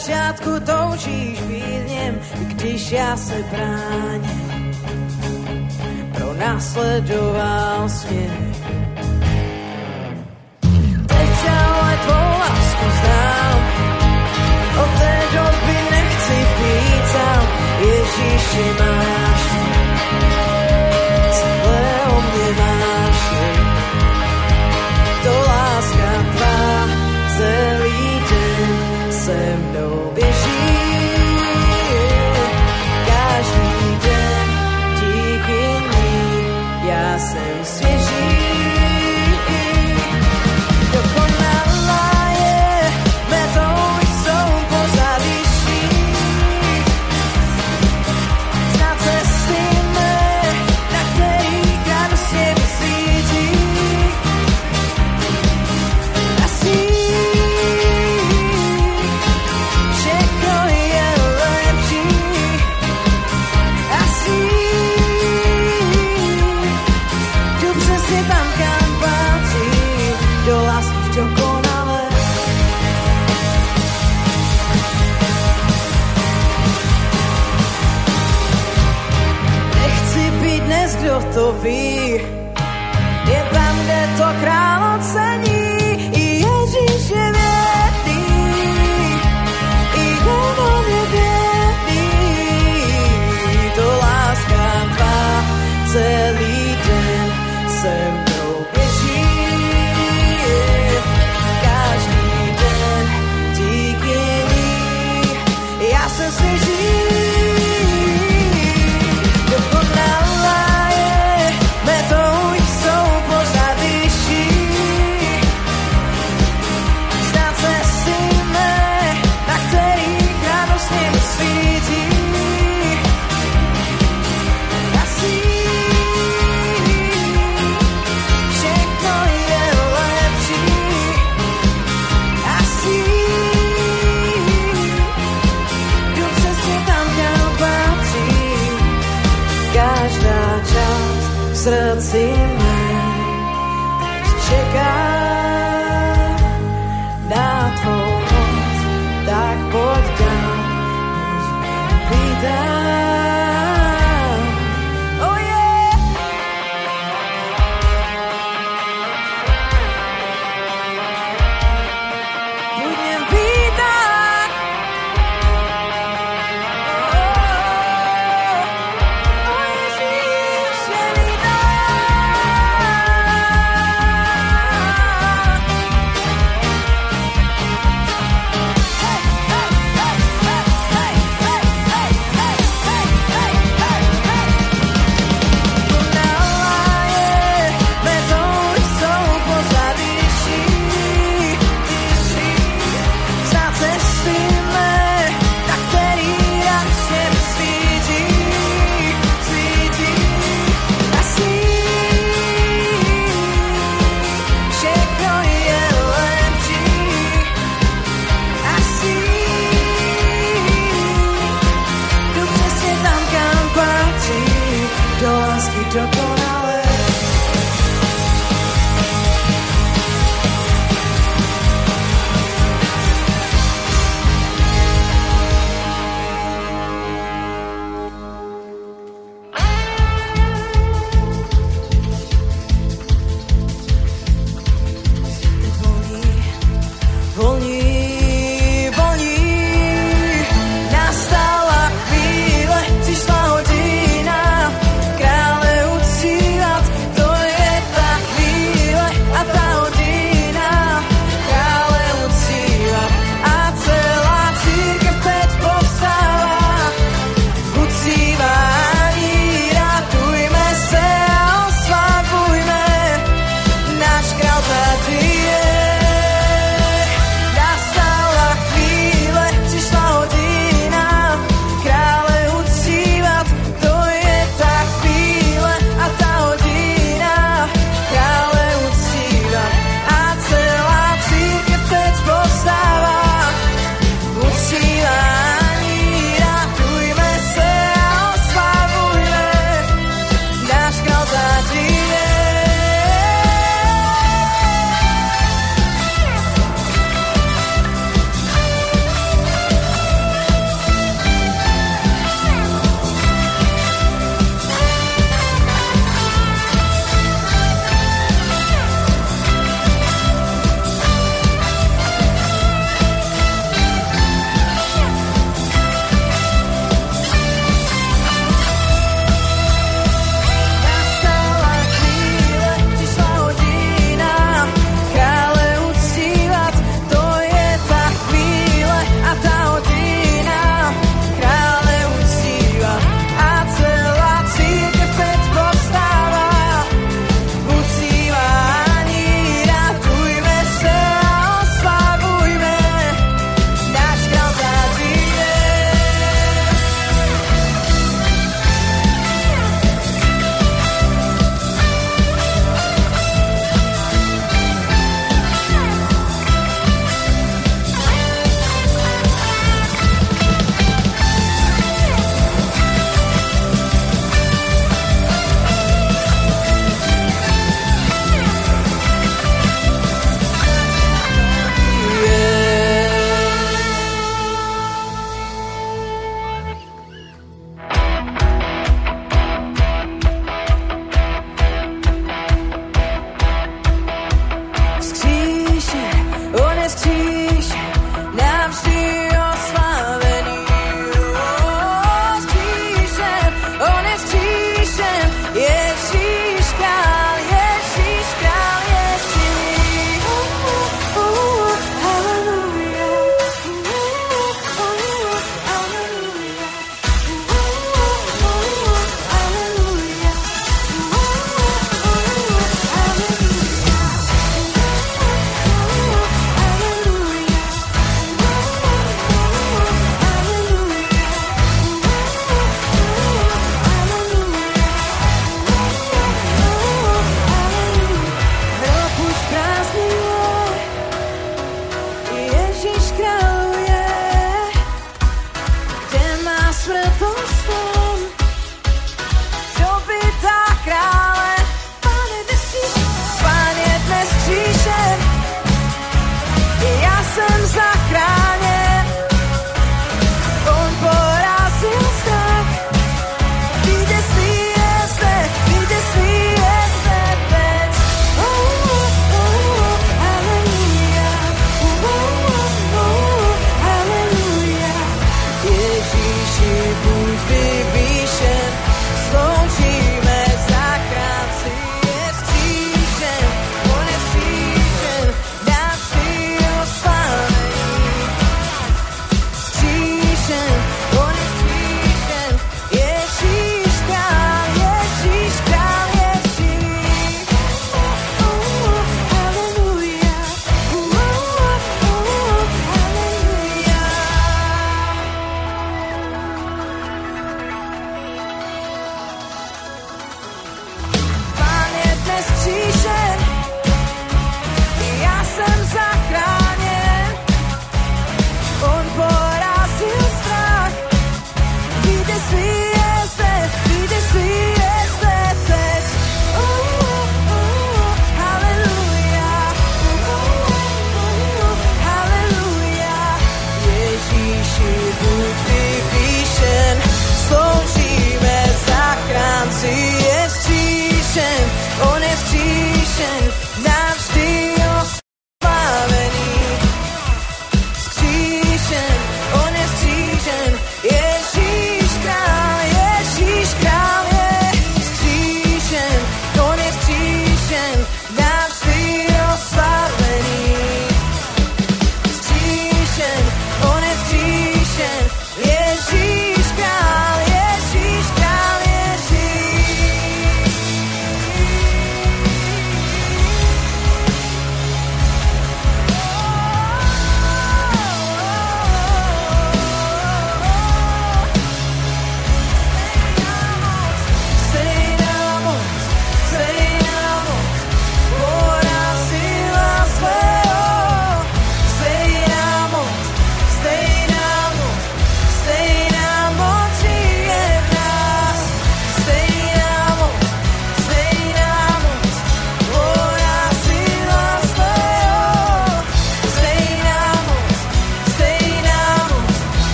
začátku toužíš víněm, když já se bráním. Pro nasledoval směr. Teď ale tvou lásku znám, od té doby nechci být sám, Ježíši mám.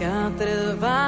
Už láska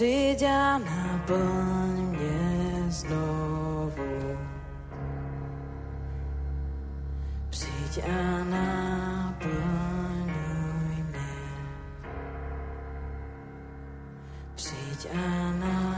Príď a naplň mne znovu. Príď a naplňuj mne. Príď a naplňuj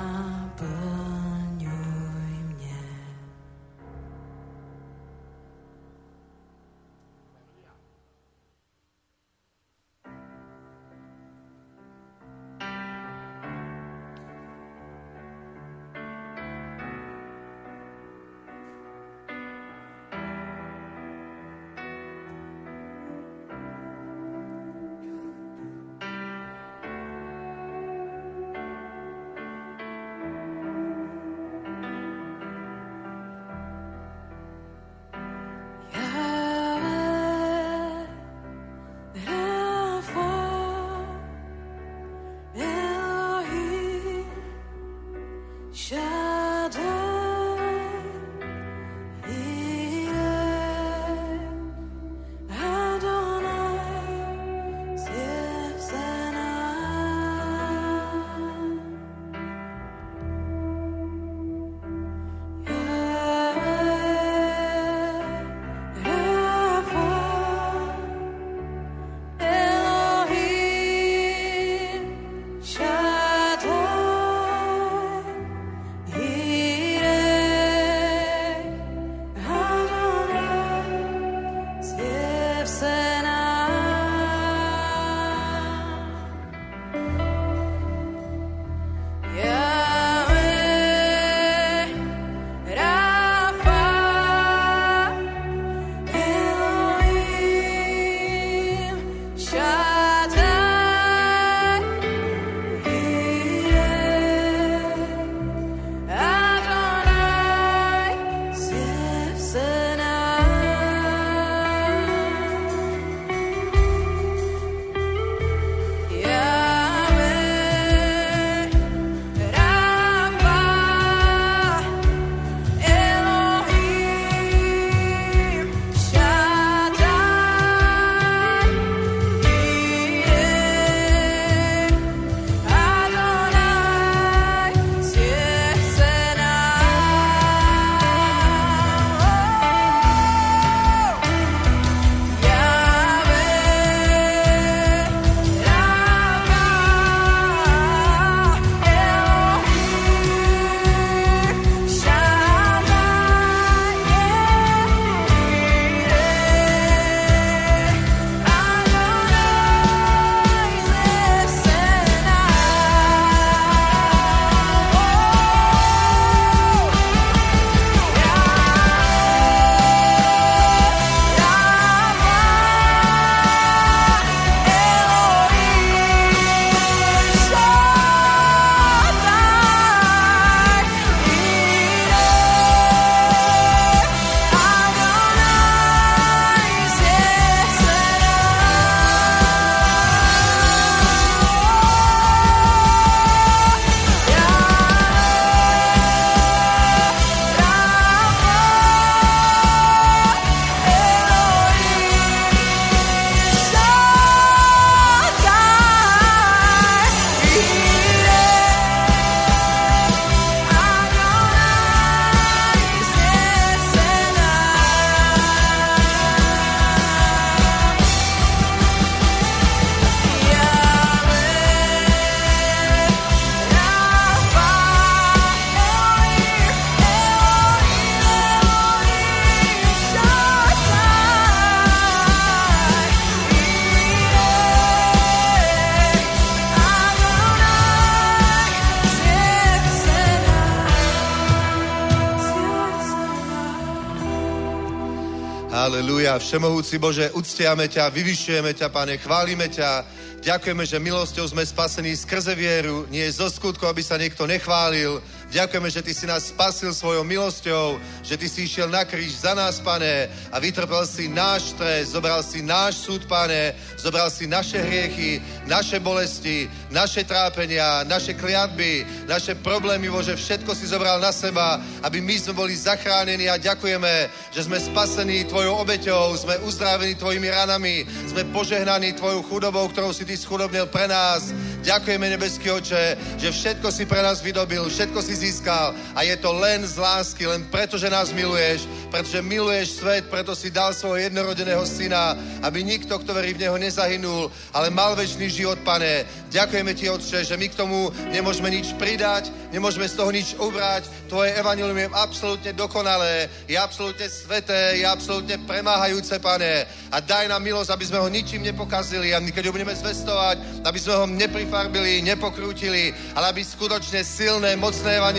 Aleluja. Všemohúci Bože, uctiame ťa, vyvyšujeme ťa, Pane, chválime ťa. Ďakujeme, že milosťou sme spasení skrze vieru, nie zo skutku, aby sa niekto nechválil, Ďakujeme, že Ty si nás spasil svojou milosťou, že Ty si išiel na kríž za nás, Pane, a vytrpel si náš stres, zobral si náš súd, Pane, zobral si naše hriechy, naše bolesti, naše trápenia, naše kliatby, naše problémy, Bože, všetko si zobral na seba, aby my sme boli zachránení a ďakujeme, že sme spasení Tvojou obeťou, sme uzdravení Tvojimi ranami, sme požehnaní Tvojou chudobou, ktorou si Ty schudobnil pre nás. Ďakujeme, nebeský oče, že všetko si pre nás vydobil, všetko si získal a je to len z lásky, len preto, že nás miluješ, pretože miluješ svet, preto si dal svojho jednorodeného syna, aby nikto, kto verí v neho, nezahynul, ale mal väčší život, pane. Ďakujeme ti, Otče, že my k tomu nemôžeme nič pridať, nemôžeme z toho nič ubrať. Tvoje evanilium je absolútne dokonalé, je absolútne sveté, je absolútne premáhajúce, pane. A daj nám milosť, aby sme ho ničím nepokazili a my, keď ho budeme zvestovať, aby sme ho neprifarbili, nepokrútili, ale aby skutočne silné, mocné evanilium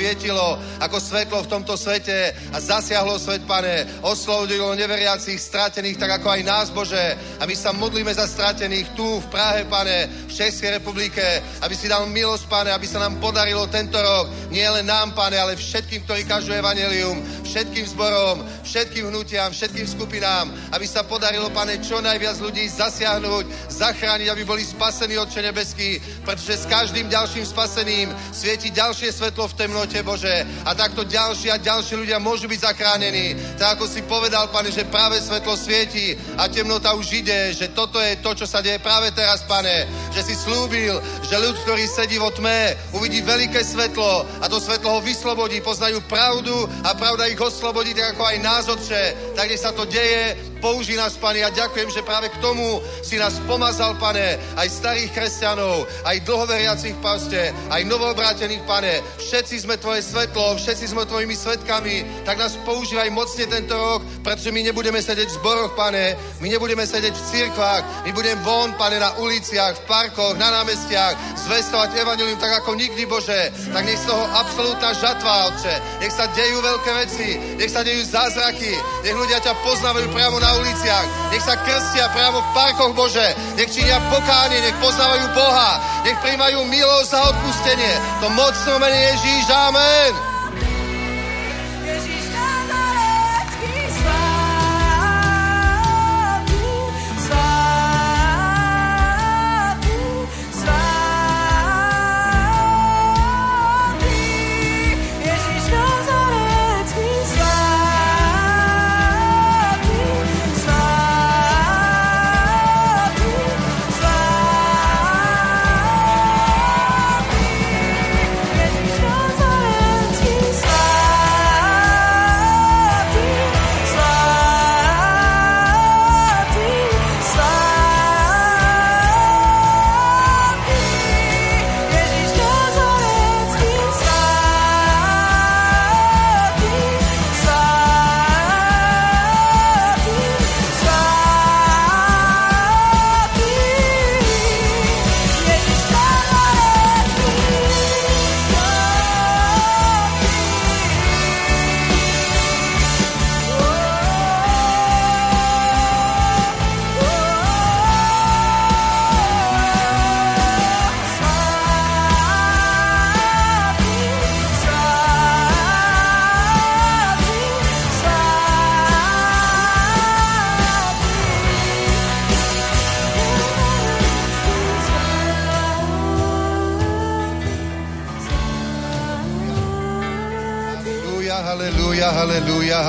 svietilo ako svetlo v tomto svete a zasiahlo svet, pane. Oslobodilo neveriacich, stratených, tak ako aj nás, Bože. A my sa modlíme za stratených tu v Prahe, pane, v Českej republike, aby si dal milosť, pane, aby sa nám podarilo tento rok, nie len nám, pane, ale všetkým, ktorí kažú evanelium, všetkým zborom, všetkým hnutiam, všetkým skupinám, aby sa podarilo, pane, čo najviac ľudí zasiahnuť, zachrániť, aby boli spasení od nebeský, pretože s každým ďalším spaseným svieti ďalšie svetlo v temnote, Bože. A takto ďalší a ďalší ľudia môžu byť zachránení. Tak ako si povedal, pane, že práve svetlo svieti a temnota už ide, že toto je to, čo sa deje práve teraz, pane. Že si slúbil, že ľud, ktorý sedí vo tme, uvidí veľké svetlo a to svetlo ho vyslobodí, poznajú pravdu a pravda ich oslobodí, tak ako aj nás, Otče. Tak sa to deje, použij nás, Pane. Ja ďakujem, že práve k tomu si nás pomazal, Pane, aj starých kresťanov, aj dlhoveriacich paste, aj novobrátených, Pane. Všetci sme Tvoje svetlo, všetci sme Tvojimi svetkami, tak nás používaj mocne tento rok, pretože my nebudeme sedieť v zboroch, Pane, my nebudeme sedieť v cirkvách, my budeme von, Pane, na uliciach, v parkoch, na námestiach, zvestovať evanilium tak ako nikdy, Bože. Tak nech z toho absolútna žatva, Otče. Nech sa dejú veľké veci, nech sa dejú zázraky, nech ľudia ťa poznávajú priamo na uliciach, nech sa krstia priamo v parkoch, Bože. Nech činia pokánie, nech poznávajú Boha, nech príjmajú milosť a odpustenie. To mocno mene Ježíš, amen.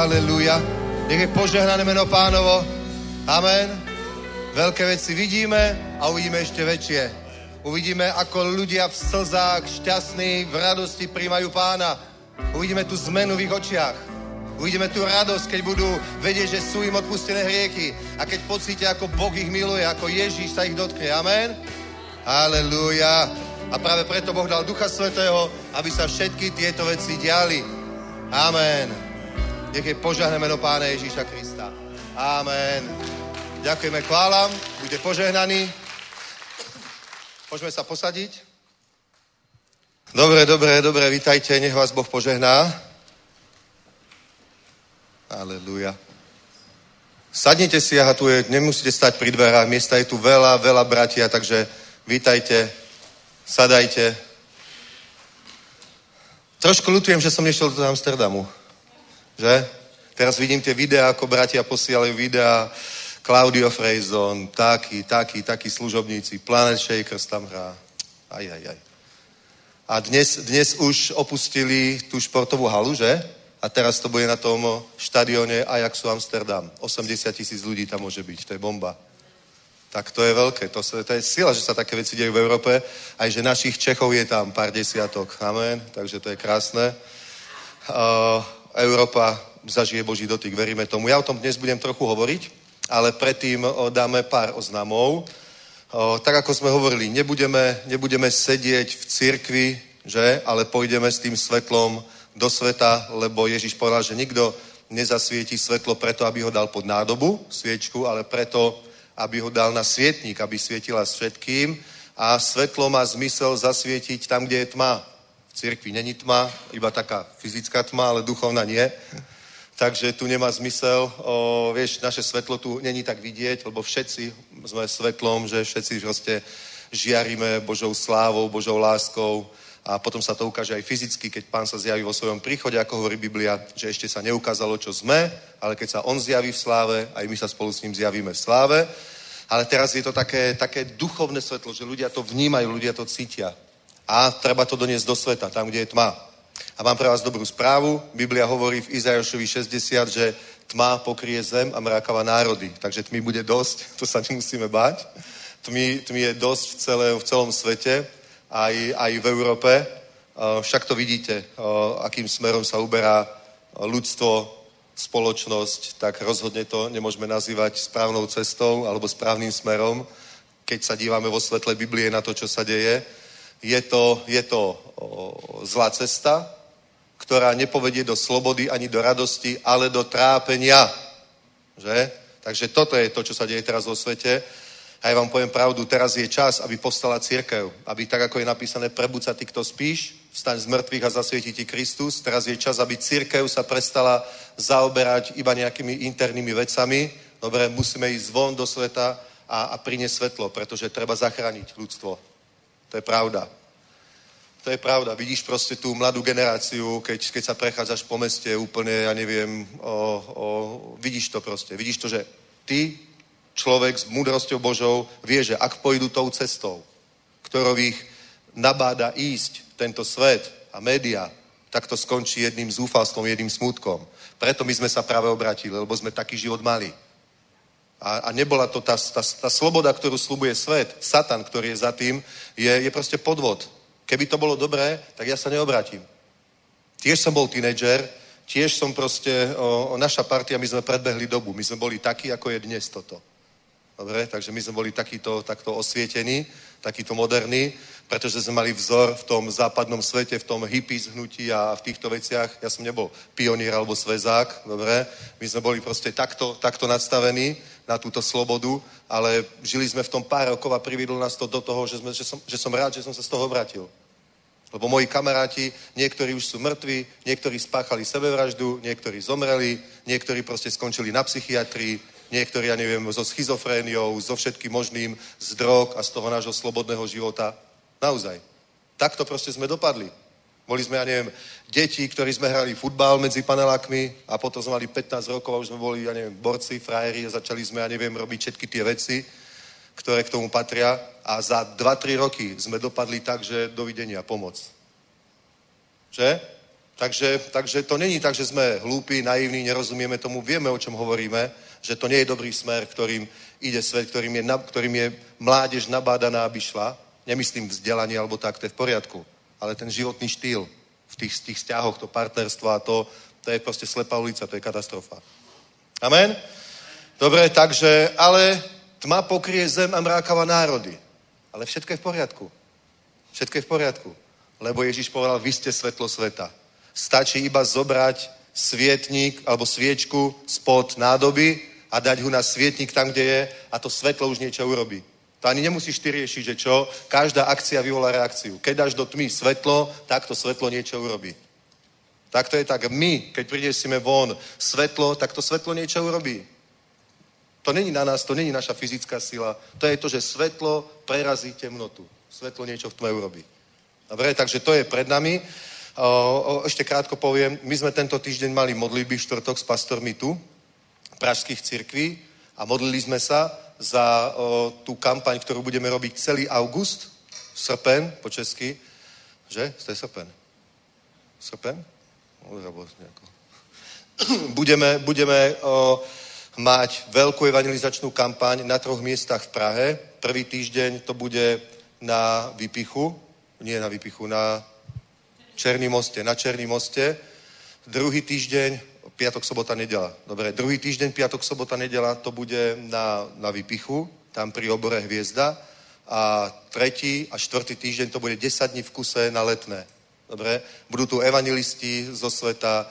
Halelúja. Nech je požehnané meno pánovo. Amen. Veľké veci vidíme a uvidíme ešte väčšie. Uvidíme, ako ľudia v slzách, šťastní, v radosti príjmajú pána. Uvidíme tú zmenu v ich očiach. Uvidíme tú radosť, keď budú vedieť, že sú im odpustené hriechy. A keď pocítia, ako Boh ich miluje, ako Ježíš sa ich dotkne. Amen. Halelúja. A práve preto Boh dal Ducha Svetého, aby sa všetky tieto veci diali. Amen. Nech je požehnané meno Pána Ježíša Krista. Amen. Ďakujeme, chválam. Buďte požehnaní. Môžeme sa posadiť? Dobre, dobre, dobre, vítajte, nech vás Boh požehná. Aleluja. Sadnite si, aha, tu je, nemusíte stať pri dverách, miesta je tu veľa, veľa bratia, takže vítajte, sadajte. Trošku ľutujem, že som nešiel do Amsterdamu, že? Teraz vidím tie videá, ako bratia posielajú videá, Claudio Frejzon, taký, taký, takí služobníci, Planet Shakers tam hrá. Aj, aj, aj. A dnes, dnes už opustili tú športovú halu, že? A teraz to bude na tom štadióne Ajaxu Amsterdam. 80 tisíc ľudí tam môže byť, to je bomba. Tak to je veľké, to, sa, to je sila, že sa také veci dejú v Európe, aj že našich Čechov je tam pár desiatok. Amen, takže to je krásne. Uh, Európa zažije Boží dotyk, veríme tomu. Ja o tom dnes budem trochu hovoriť, ale predtým dáme pár oznamov. Tak ako sme hovorili, nebudeme, nebudeme sedieť v cirkvi, že, ale pôjdeme s tým svetlom do sveta, lebo Ježiš povedal, že nikto nezasvieti svetlo preto, aby ho dal pod nádobu, sviečku, ale preto, aby ho dal na svietník, aby svietila s všetkým. A svetlo má zmysel zasvietiť tam, kde je tma. V cirkvi není tma, iba taká fyzická tma, ale duchovná nie. Takže tu nemá zmysel, o, vieš, naše svetlo tu není tak vidieť, lebo všetci sme svetlom, že všetci proste žiarime Božou slávou, Božou láskou, a potom sa to ukáže aj fyzicky, keď pán sa zjaví vo svojom príchode, ako hovorí Biblia, že ešte sa neukázalo, čo sme, ale keď sa on zjaví v sláve, aj my sa spolu s ním zjavíme v sláve. Ale teraz je to také, také duchovné svetlo, že ľudia to vnímajú, ľudia to cítia. A treba to doniesť do sveta, tam, kde je tma. A mám pre vás dobrú správu. Biblia hovorí v Izajašovi 60, že tma pokrie zem a mrákava národy. Takže tmy bude dosť, to sa nemusíme báť. Tmy, tmy je dosť v, celé, v celom svete aj, aj v Európe. Však to vidíte, akým smerom sa uberá ľudstvo, spoločnosť, tak rozhodne to nemôžeme nazývať správnou cestou alebo správnym smerom, keď sa dívame vo svetle Biblie na to, čo sa deje. Je to, je to zlá cesta, ktorá nepovedie do slobody ani do radosti, ale do trápenia. Že? Takže toto je to, čo sa deje teraz vo svete. A ja vám poviem pravdu, teraz je čas, aby postala církev. Aby tak, ako je napísané, prebud sa ty, kto spíš, vstaň z mŕtvych a zasvieti ti Kristus. Teraz je čas, aby církev sa prestala zaoberať iba nejakými internými vecami. Dobre, musíme ísť von do sveta a, a priniesť svetlo, pretože treba zachrániť ľudstvo. To je pravda. To je pravda. Vidíš proste tú mladú generáciu, keď, keď sa prechádzaš po meste úplne, ja neviem, o, o, vidíš to proste. Vidíš to, že ty človek s múdrosťou Božou vie, že ak pôjdu tou cestou, ktorou ich nabáda ísť tento svet a média, tak to skončí jedným zúfalstvom, jedným smutkom. Preto my sme sa práve obratili, lebo sme taký život mali. A, a nebola to tá, tá, tá sloboda, ktorú slubuje svet, Satan, ktorý je za tým, je, je proste podvod. Keby to bolo dobré, tak ja sa neobratím. Tiež som bol tínedžer, tiež som proste, o, o naša partia, my sme predbehli dobu. My sme boli takí, ako je dnes toto. Dobre, takže my sme boli takýto, takto osvietení, takýto moderní, pretože sme mali vzor v tom západnom svete, v tom hippies hnutí a v týchto veciach. Ja som nebol pionier alebo zväzák, dobre. My sme boli proste takto, takto nadstavení na túto slobodu, ale žili sme v tom pár rokov a prividlo nás to do toho, že, sme, že, som, že som rád, že som sa z toho obratil. Lebo moji kamaráti, niektorí už sú mŕtvi, niektorí spáchali sebevraždu, niektorí zomreli, niektorí proste skončili na psychiatrii, niektorí, ja neviem, so schizofréniou, so všetkým možným, z drog a z toho nášho slobodného života. Naozaj. Takto proste sme dopadli. Boli sme, ja neviem, deti, ktorí sme hrali futbal medzi panelákmi a potom sme mali 15 rokov a už sme boli, ja neviem, borci, frajeri a začali sme, ja neviem, robiť všetky tie veci, ktoré k tomu patria a za 2-3 roky sme dopadli tak, že dovidenia, pomoc. Že? Takže, takže to není tak, že sme hlúpi, naivní, nerozumieme tomu, vieme, o čom hovoríme, že to nie je dobrý smer, ktorým ide svet, ktorým je, ktorým je mládež nabádaná, aby šla. Nemyslím vzdelanie alebo tak, to je v poriadku. Ale ten životný štýl v tých, tých vzťahoch, to partnerstvo a to, to je proste slepá ulica, to je katastrofa. Amen? Dobre, takže, ale tma pokrie zem a mrákava národy. Ale všetko je v poriadku. Všetko je v poriadku. Lebo Ježiš povedal, vy ste svetlo sveta. Stačí iba zobrať svietník alebo sviečku spod nádoby a dať ho na svietník tam, kde je a to svetlo už niečo urobí. To ani nemusíš ty riešiť, že čo. Každá akcia vyvolá reakciu. Keď dáš do tmy svetlo, tak to svetlo niečo urobí. Tak to je tak. My, keď prinesieme von svetlo, tak to svetlo niečo urobí. To není na nás, to není naša fyzická sila. To je to, že svetlo prerazí temnotu. Svetlo niečo v tme urobí. Dobre, takže to je pred nami. O, ešte krátko poviem, my sme tento týždeň mali modlitby štvrtok s pastormi tu, pražských cirkví a modlili sme sa za o, tú kampaň, ktorú budeme robiť celý august, srpen po česky, že? Je srpen. Srpen? budeme, budeme o, mať veľkú evangelizačnú kampaň na troch miestach v Prahe. Prvý týždeň to bude na Vypichu, nie na Vypichu, na Černý moste, na Černý moste. Druhý týždeň, piatok, sobota, nedela. Dobre, druhý týždeň, piatok, sobota, nedela, to bude na, na Vypichu, tam pri obore Hviezda. A tretí a štvrtý týždeň to bude 10 dní v kuse na letné. Dobre, budú tu evangelisti zo sveta,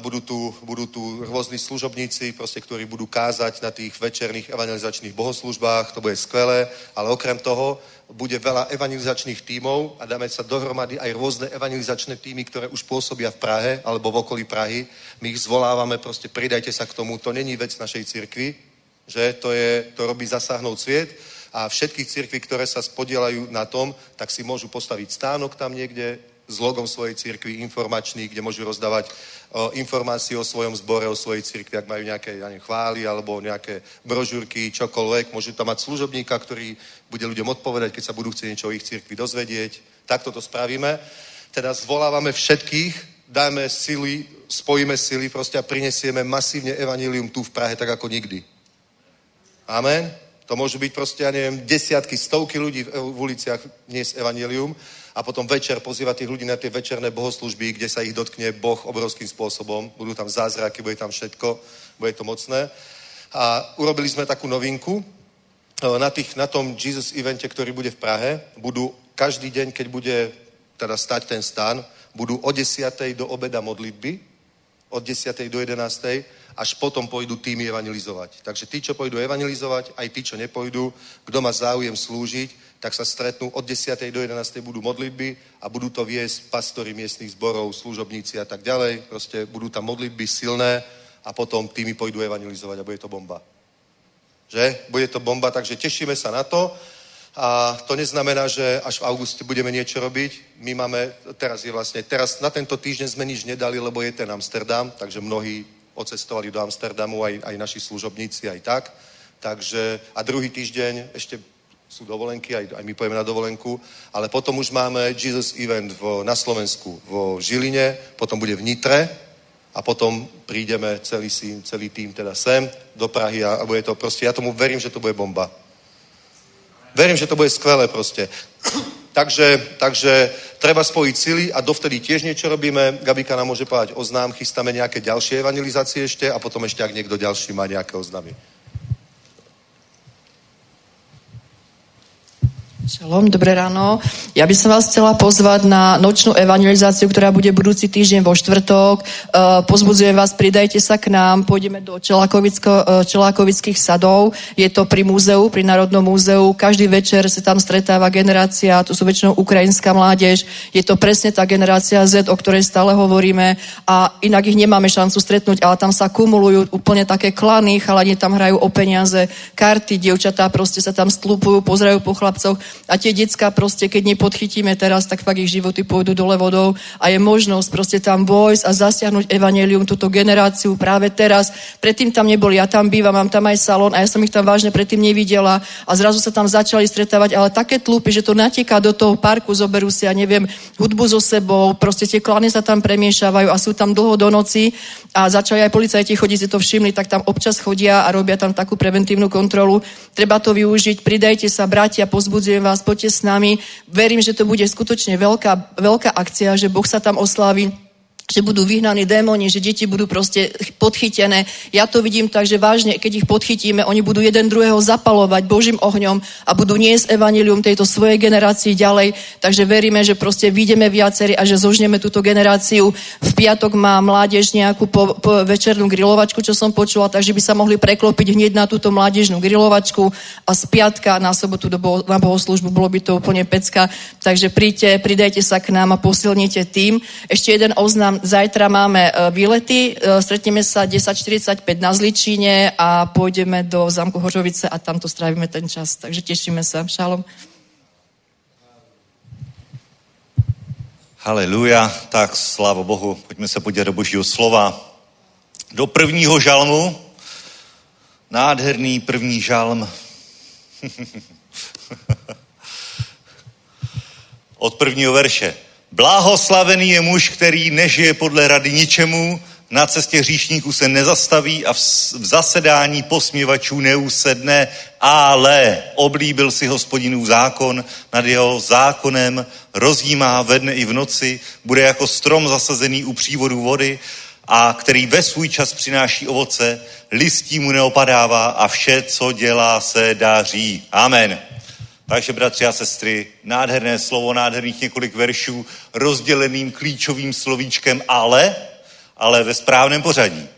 budú tu, budú tu rôzni služobníci, proste, ktorí budú kázať na tých večerných evangelizačných bohoslužbách, to bude skvelé, ale okrem toho bude veľa evangelizačných tímov a dáme sa dohromady aj rôzne evangelizačné týmy, ktoré už pôsobia v Prahe alebo v okolí Prahy. My ich zvolávame, proste pridajte sa k tomu, to není vec našej cirkvi, že to, je, to robí zasáhnout sviet a všetky cirkvy, ktoré sa spodielajú na tom, tak si môžu postaviť stánok tam niekde, s logom svojej cirkvi informačný, kde môžu rozdávať o, informácie o svojom zbore, o svojej cirkvi, ak majú nejaké ja neviem, chvály alebo nejaké brožúrky, čokoľvek. Môžu tam mať služobníka, ktorý bude ľuďom odpovedať, keď sa budú chcieť niečo o ich cirkvi dozvedieť. Takto to spravíme. Teda zvolávame všetkých, dajme sily, spojíme sily proste a prinesieme masívne evanílium tu v Prahe, tak ako nikdy. Amen. To môžu byť proste, ja neviem, desiatky, stovky ľudí v, v uliciach dnes evanílium a potom večer pozývať tých ľudí na tie večerné bohoslužby, kde sa ich dotkne Boh obrovským spôsobom. Budú tam zázraky, bude tam všetko, bude to mocné. A urobili sme takú novinku. Na, tých, na tom Jesus evente, ktorý bude v Prahe, budú každý deň, keď bude teda stať ten stan, budú od 10. do obeda modlitby, od 10. do 11. až potom pôjdu týmy evangelizovať. Takže tí, čo pôjdu evangelizovať, aj tí, čo nepôjdu, kto má záujem slúžiť, tak sa stretnú od 10. do 11. budú modlitby a budú to viesť pastory miestnych zborov, služobníci a tak ďalej. Proste budú tam modlitby silné a potom tými pôjdu evangelizovať a bude to bomba. Že? Bude to bomba, takže tešíme sa na to. A to neznamená, že až v auguste budeme niečo robiť. My máme, teraz je vlastne, teraz na tento týždeň sme nič nedali, lebo je ten Amsterdam, takže mnohí ocestovali do Amsterdamu, aj, aj naši služobníci, aj tak. Takže, a druhý týždeň ešte sú dovolenky, aj, aj my pojeme na dovolenku, ale potom už máme Jesus Event v, na Slovensku, v Žiline, potom bude v Nitre a potom prídeme celý, celý tým teda sem do Prahy a, a bude to proste, ja tomu verím, že to bude bomba. Verím, že to bude skvelé proste. takže, takže treba spojiť sily a dovtedy tiež niečo robíme. Gabika nám môže povedať oznám, chystáme nejaké ďalšie evangelizácie ešte a potom ešte, ak niekto ďalší má nejaké oznámy. Šalom, dobré ráno. Ja by som vás chcela pozvať na nočnú evangelizáciu, ktorá bude budúci týždeň vo štvrtok. Uh, pozbudzujem vás, pridajte sa k nám, pôjdeme do uh, Čelákovických sadov. Je to pri múzeu, pri Národnom múzeu. Každý večer sa tam stretáva generácia, to sú väčšinou ukrajinská mládež. Je to presne tá generácia Z, o ktorej stále hovoríme a inak ich nemáme šancu stretnúť, ale tam sa kumulujú úplne také klany, chalani tam hrajú o peniaze, karty, dievčatá proste sa tam stlupujú, pozerajú po chlapcoch a tie decka proste, keď nepodchytíme teraz, tak fakt ich životy pôjdu dole vodou. A je možnosť proste tam vojsť a zasiahnuť evanelium, túto generáciu práve teraz. Predtým tam neboli, ja tam bývam, mám tam aj salón a ja som ich tam vážne predtým nevidela. A zrazu sa tam začali stretávať, ale také tlupy, že to nateká do toho parku, zoberú si, ja neviem, hudbu so sebou, proste tie klany sa tam premiešavajú a sú tam dlho do noci. A začali aj policajti chodiť, si to všimli, tak tam občas chodia a robia tam takú preventívnu kontrolu. Treba to využiť, pridajte sa, bratia, pozbudzujem vás, poďte s nami. Verím, že to bude skutočne veľká, veľká akcia, že Boh sa tam oslávi že budú vyhnaní démoni, že deti budú proste podchytené. Ja to vidím tak, že vážne, keď ich podchytíme, oni budú jeden druhého zapalovať Božím ohňom a budú niesť evanilium tejto svojej generácii ďalej. Takže veríme, že proste vyjdeme viacerí a že zožneme túto generáciu. V piatok má mládež nejakú po, po večernú grilovačku, čo som počula, takže by sa mohli preklopiť hneď na túto mládežnú grilovačku a z piatka na sobotu do bo, na bohoslužbu bolo by to úplne pecka. Takže príďte, pridajte sa k nám a posilnite tým. Ešte jeden oznám zajtra máme e, výlety, e, stretneme sa 10.45 na Zličíne a pôjdeme do zámku Hořovice a tam to strávime ten čas. Takže tešíme sa. Šalom. Haleluja, tak sláva Bohu, pojďme se podívat do božího slova. Do prvního žalmu, nádherný první žalm. Od prvního verše. Bláhoslavený je muž, který nežije podle rady ničemu, na cestě hříšníků se nezastaví a v zasedání posměvačů neusedne, ale oblíbil si hospodinův zákon, nad jeho zákonem rozjímá ve dne i v noci, bude jako strom zasazený u přívodu vody, a který ve svůj čas přináší ovoce, listí mu neopadává a vše, co dělá, se daří. Amen. Takže, bratři a sestry, nádherné slovo, nádherných několik veršů, rozděleným klíčovým slovíčkem ale, ale ve správném pořadí.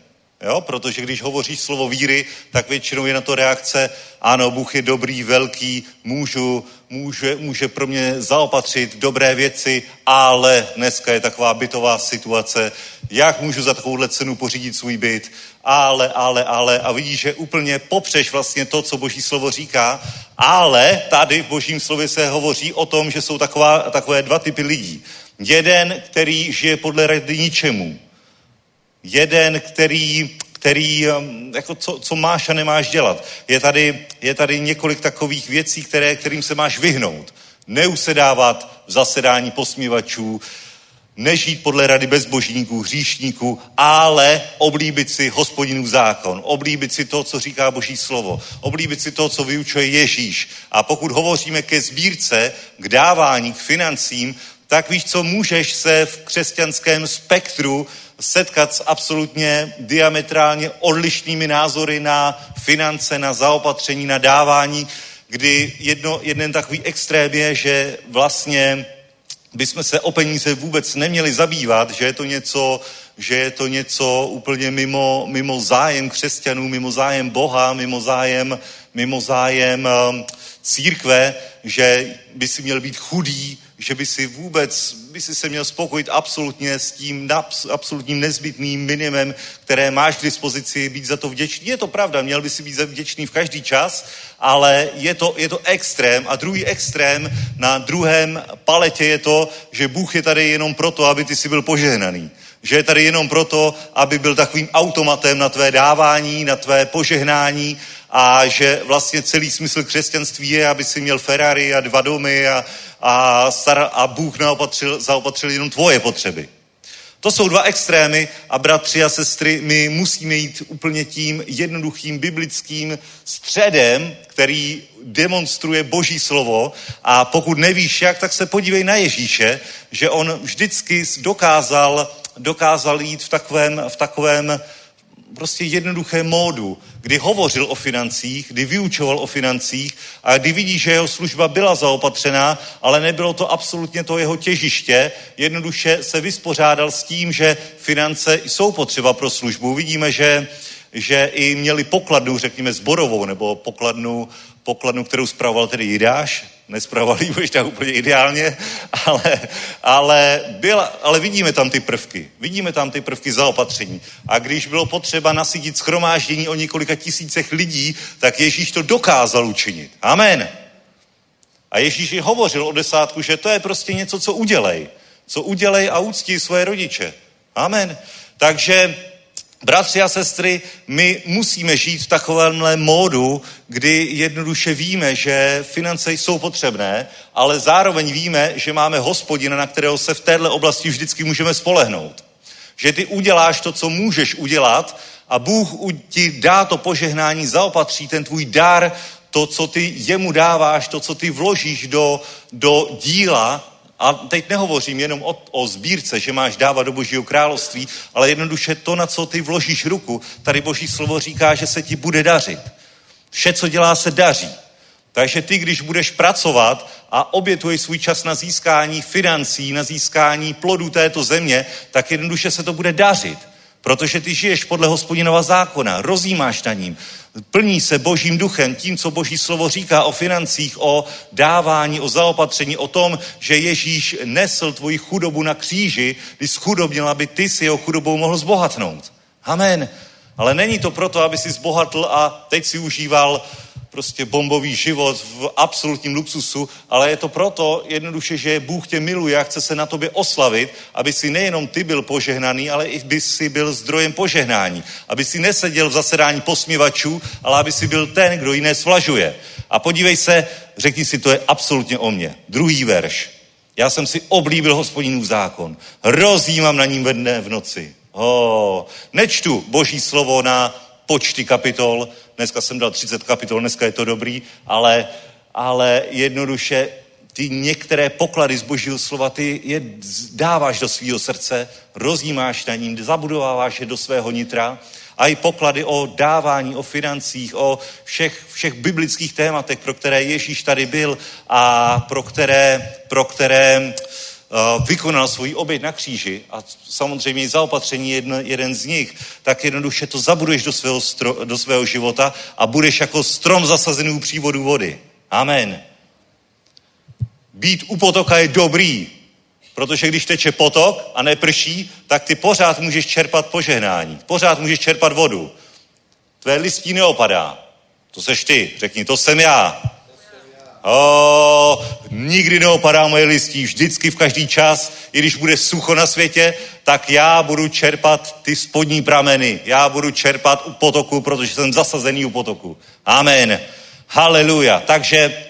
Jo? Protože když hovoří slovo víry, tak většinou je na to reakce, ano, Bůh je dobrý, velký, můžu, může, může pro mě zaopatřit dobré věci, ale dneska je taková bytová situace, jak můžu za takovouhle cenu pořídit svůj byt, ale, ale, ale a vidíš, že úplně popřeš vlastně to, co Boží slovo říká, ale tady v Božím slově se hovoří o tom, že jsou taková, takové dva typy lidí. Jeden, který žije podle rady ničemu, jeden, který, který um, jako co, co máš a nemáš dělat. Je tady, je tady několik takových věcí, které, kterým se máš vyhnout. Neusedávat v zasedání posmívačů, nežít podle rady bezbožníků, hříšníků, ale oblíbit si hospodinův zákon, oblíbit si to, co říká Boží slovo, oblíbit si to, co vyučuje Ježíš. A pokud hovoříme ke sbírce, k dávání, k financím, tak víš, co můžeš se v křesťanském spektru setkat s absolutně diametrálně odlišnými názory na finance, na zaopatření, na dávání, kdy jedno, jeden takový extrém je, že vlastně bychom se o peníze vůbec neměli zabývat, že je to něco, že je to něco úplně mimo, mimo zájem křesťanů, mimo zájem Boha, mimo zájem, mimo zájem um, církve, že by si měl být chudý, že by si vůbec, by si se měl spokojit absolutně s tím absolutním nezbytným minimem, které máš k dispozici, být za to vděčný. Je to pravda, měl by si být vděčný v každý čas, ale je to, je to extrém. A druhý extrém na druhém paletě je to, že Bůh je tady jenom proto, aby ty si byl požehnaný že je tady jenom proto, aby byl takovým automatem na tvé dávání, na tvé požehnání a že vlastně celý smysl křesťanství je, aby si měl Ferrari a dva domy a, a, star, a Bůh naopatřil, zaopatřil jenom tvoje potřeby. To jsou dva extrémy a bratři a sestry, my musíme jít úplně tím jednoduchým biblickým středem, který demonstruje Boží slovo a pokud nevíš jak, tak se podívej na Ježíše, že on vždycky dokázal, dokázal jít v takovém, v takovém prostě jednoduché módu, kdy hovořil o financích, kdy vyučoval o financích a kdy vidí, že jeho služba byla zaopatřená, ale nebylo to absolutně to jeho těžiště, jednoduše se vyspořádal s tím, že finance jsou potřeba pro službu. Vidíme, že, že i měli pokladnu, řekněme, zborovou, nebo pokladnu, pokladnu, kterou spravoval tedy Jidáš, nespravovali tak úplně ideálně, ale, ale, byla, ale vidíme tam ty prvky. Vidíme tam ty prvky zaopatření. A když bylo potřeba nasytit schromáždění o několika tisícech lidí, tak Ježíš to dokázal učinit. Amen. A Ježíš ji hovořil o desátku, že to je prostě něco, co udělej. Co udělej a úctí svoje rodiče. Amen. Takže Bratři a sestry, my musíme žít v takovémhle módu, kdy jednoduše víme, že finance jsou potřebné, ale zároveň víme, že máme hospodina, na kterého se v této oblasti vždycky můžeme spolehnout. Že ty uděláš to, co můžeš udělat a Bůh ti dá to požehnání, zaopatří ten tvůj dar, to, co ty jemu dáváš, to, co ty vložíš do, do díla, a teď nehovořím jenom o, o sbírce, že máš dávat do Božího království, ale jednoduše to, na co ty vložíš ruku. Tady Boží slovo říká, že se ti bude dařit. Vše, co dělá, se daří. Takže ty, když budeš pracovat a obětuješ svůj čas na získání financí, na získání plodů této země, tak jednoduše se to bude dařit. Protože ty žiješ podle hospodinova zákona, rozjímáš na ním, plní se božím duchem, tím, co boží slovo říká o financích, o dávání, o zaopatření, o tom, že Ježíš nesl tvoji chudobu na kříži, když schudobnil, aby ty si jeho chudobou mohl zbohatnout. Amen. Ale není to proto, aby si zbohatl a teď si užíval prostě bombový život v absolutním luxusu, ale je to proto jednoduše, že Bůh tě miluje a chce se na tobě oslavit, aby si nejenom ty byl požehnaný, ale i by si byl zdrojem požehnání. Aby si neseděl v zasedání posměvačů, ale aby si byl ten, kdo jiné svlažuje. A podívej se, řekni si, to je absolutně o mně. Druhý verš. Já jsem si oblíbil hospodinův zákon. Rozjímám na ním ve dne v noci. Oh, nečtu boží slovo na počty kapitol, dneska jsem dal 30 kapitol, dneska je to dobrý, ale, ale jednoduše ty některé poklady z božího slova, ty je dáváš do svého srdce, rozjímáš na ním, zabudováváš je do svého nitra. A i poklady o dávání, o financích, o všech, všech biblických tématech, pro které Ježíš tady byl a pro které, pro které vykonal svůj oběd na kříži a samozřejmě zaopatření jedno, jeden z nich, tak jednoduše to zabuduješ do svého, stro, do svého života a budeš jako strom zasazený u přívodu vody. Amen. Být u potoka je dobrý, protože když teče potok a neprší, tak ty pořád můžeš čerpat požehnání. Pořád můžeš čerpat vodu. Tvé listí neopadá. To seš ty. Řekni, to jsem já. O, nikdy neopadá moje listí, vždycky v každý čas, i když bude sucho na světě, tak já budu čerpat ty spodní prameny. Já budu čerpat u potoku, protože jsem zasazený u potoku. Amen. Haleluja. Takže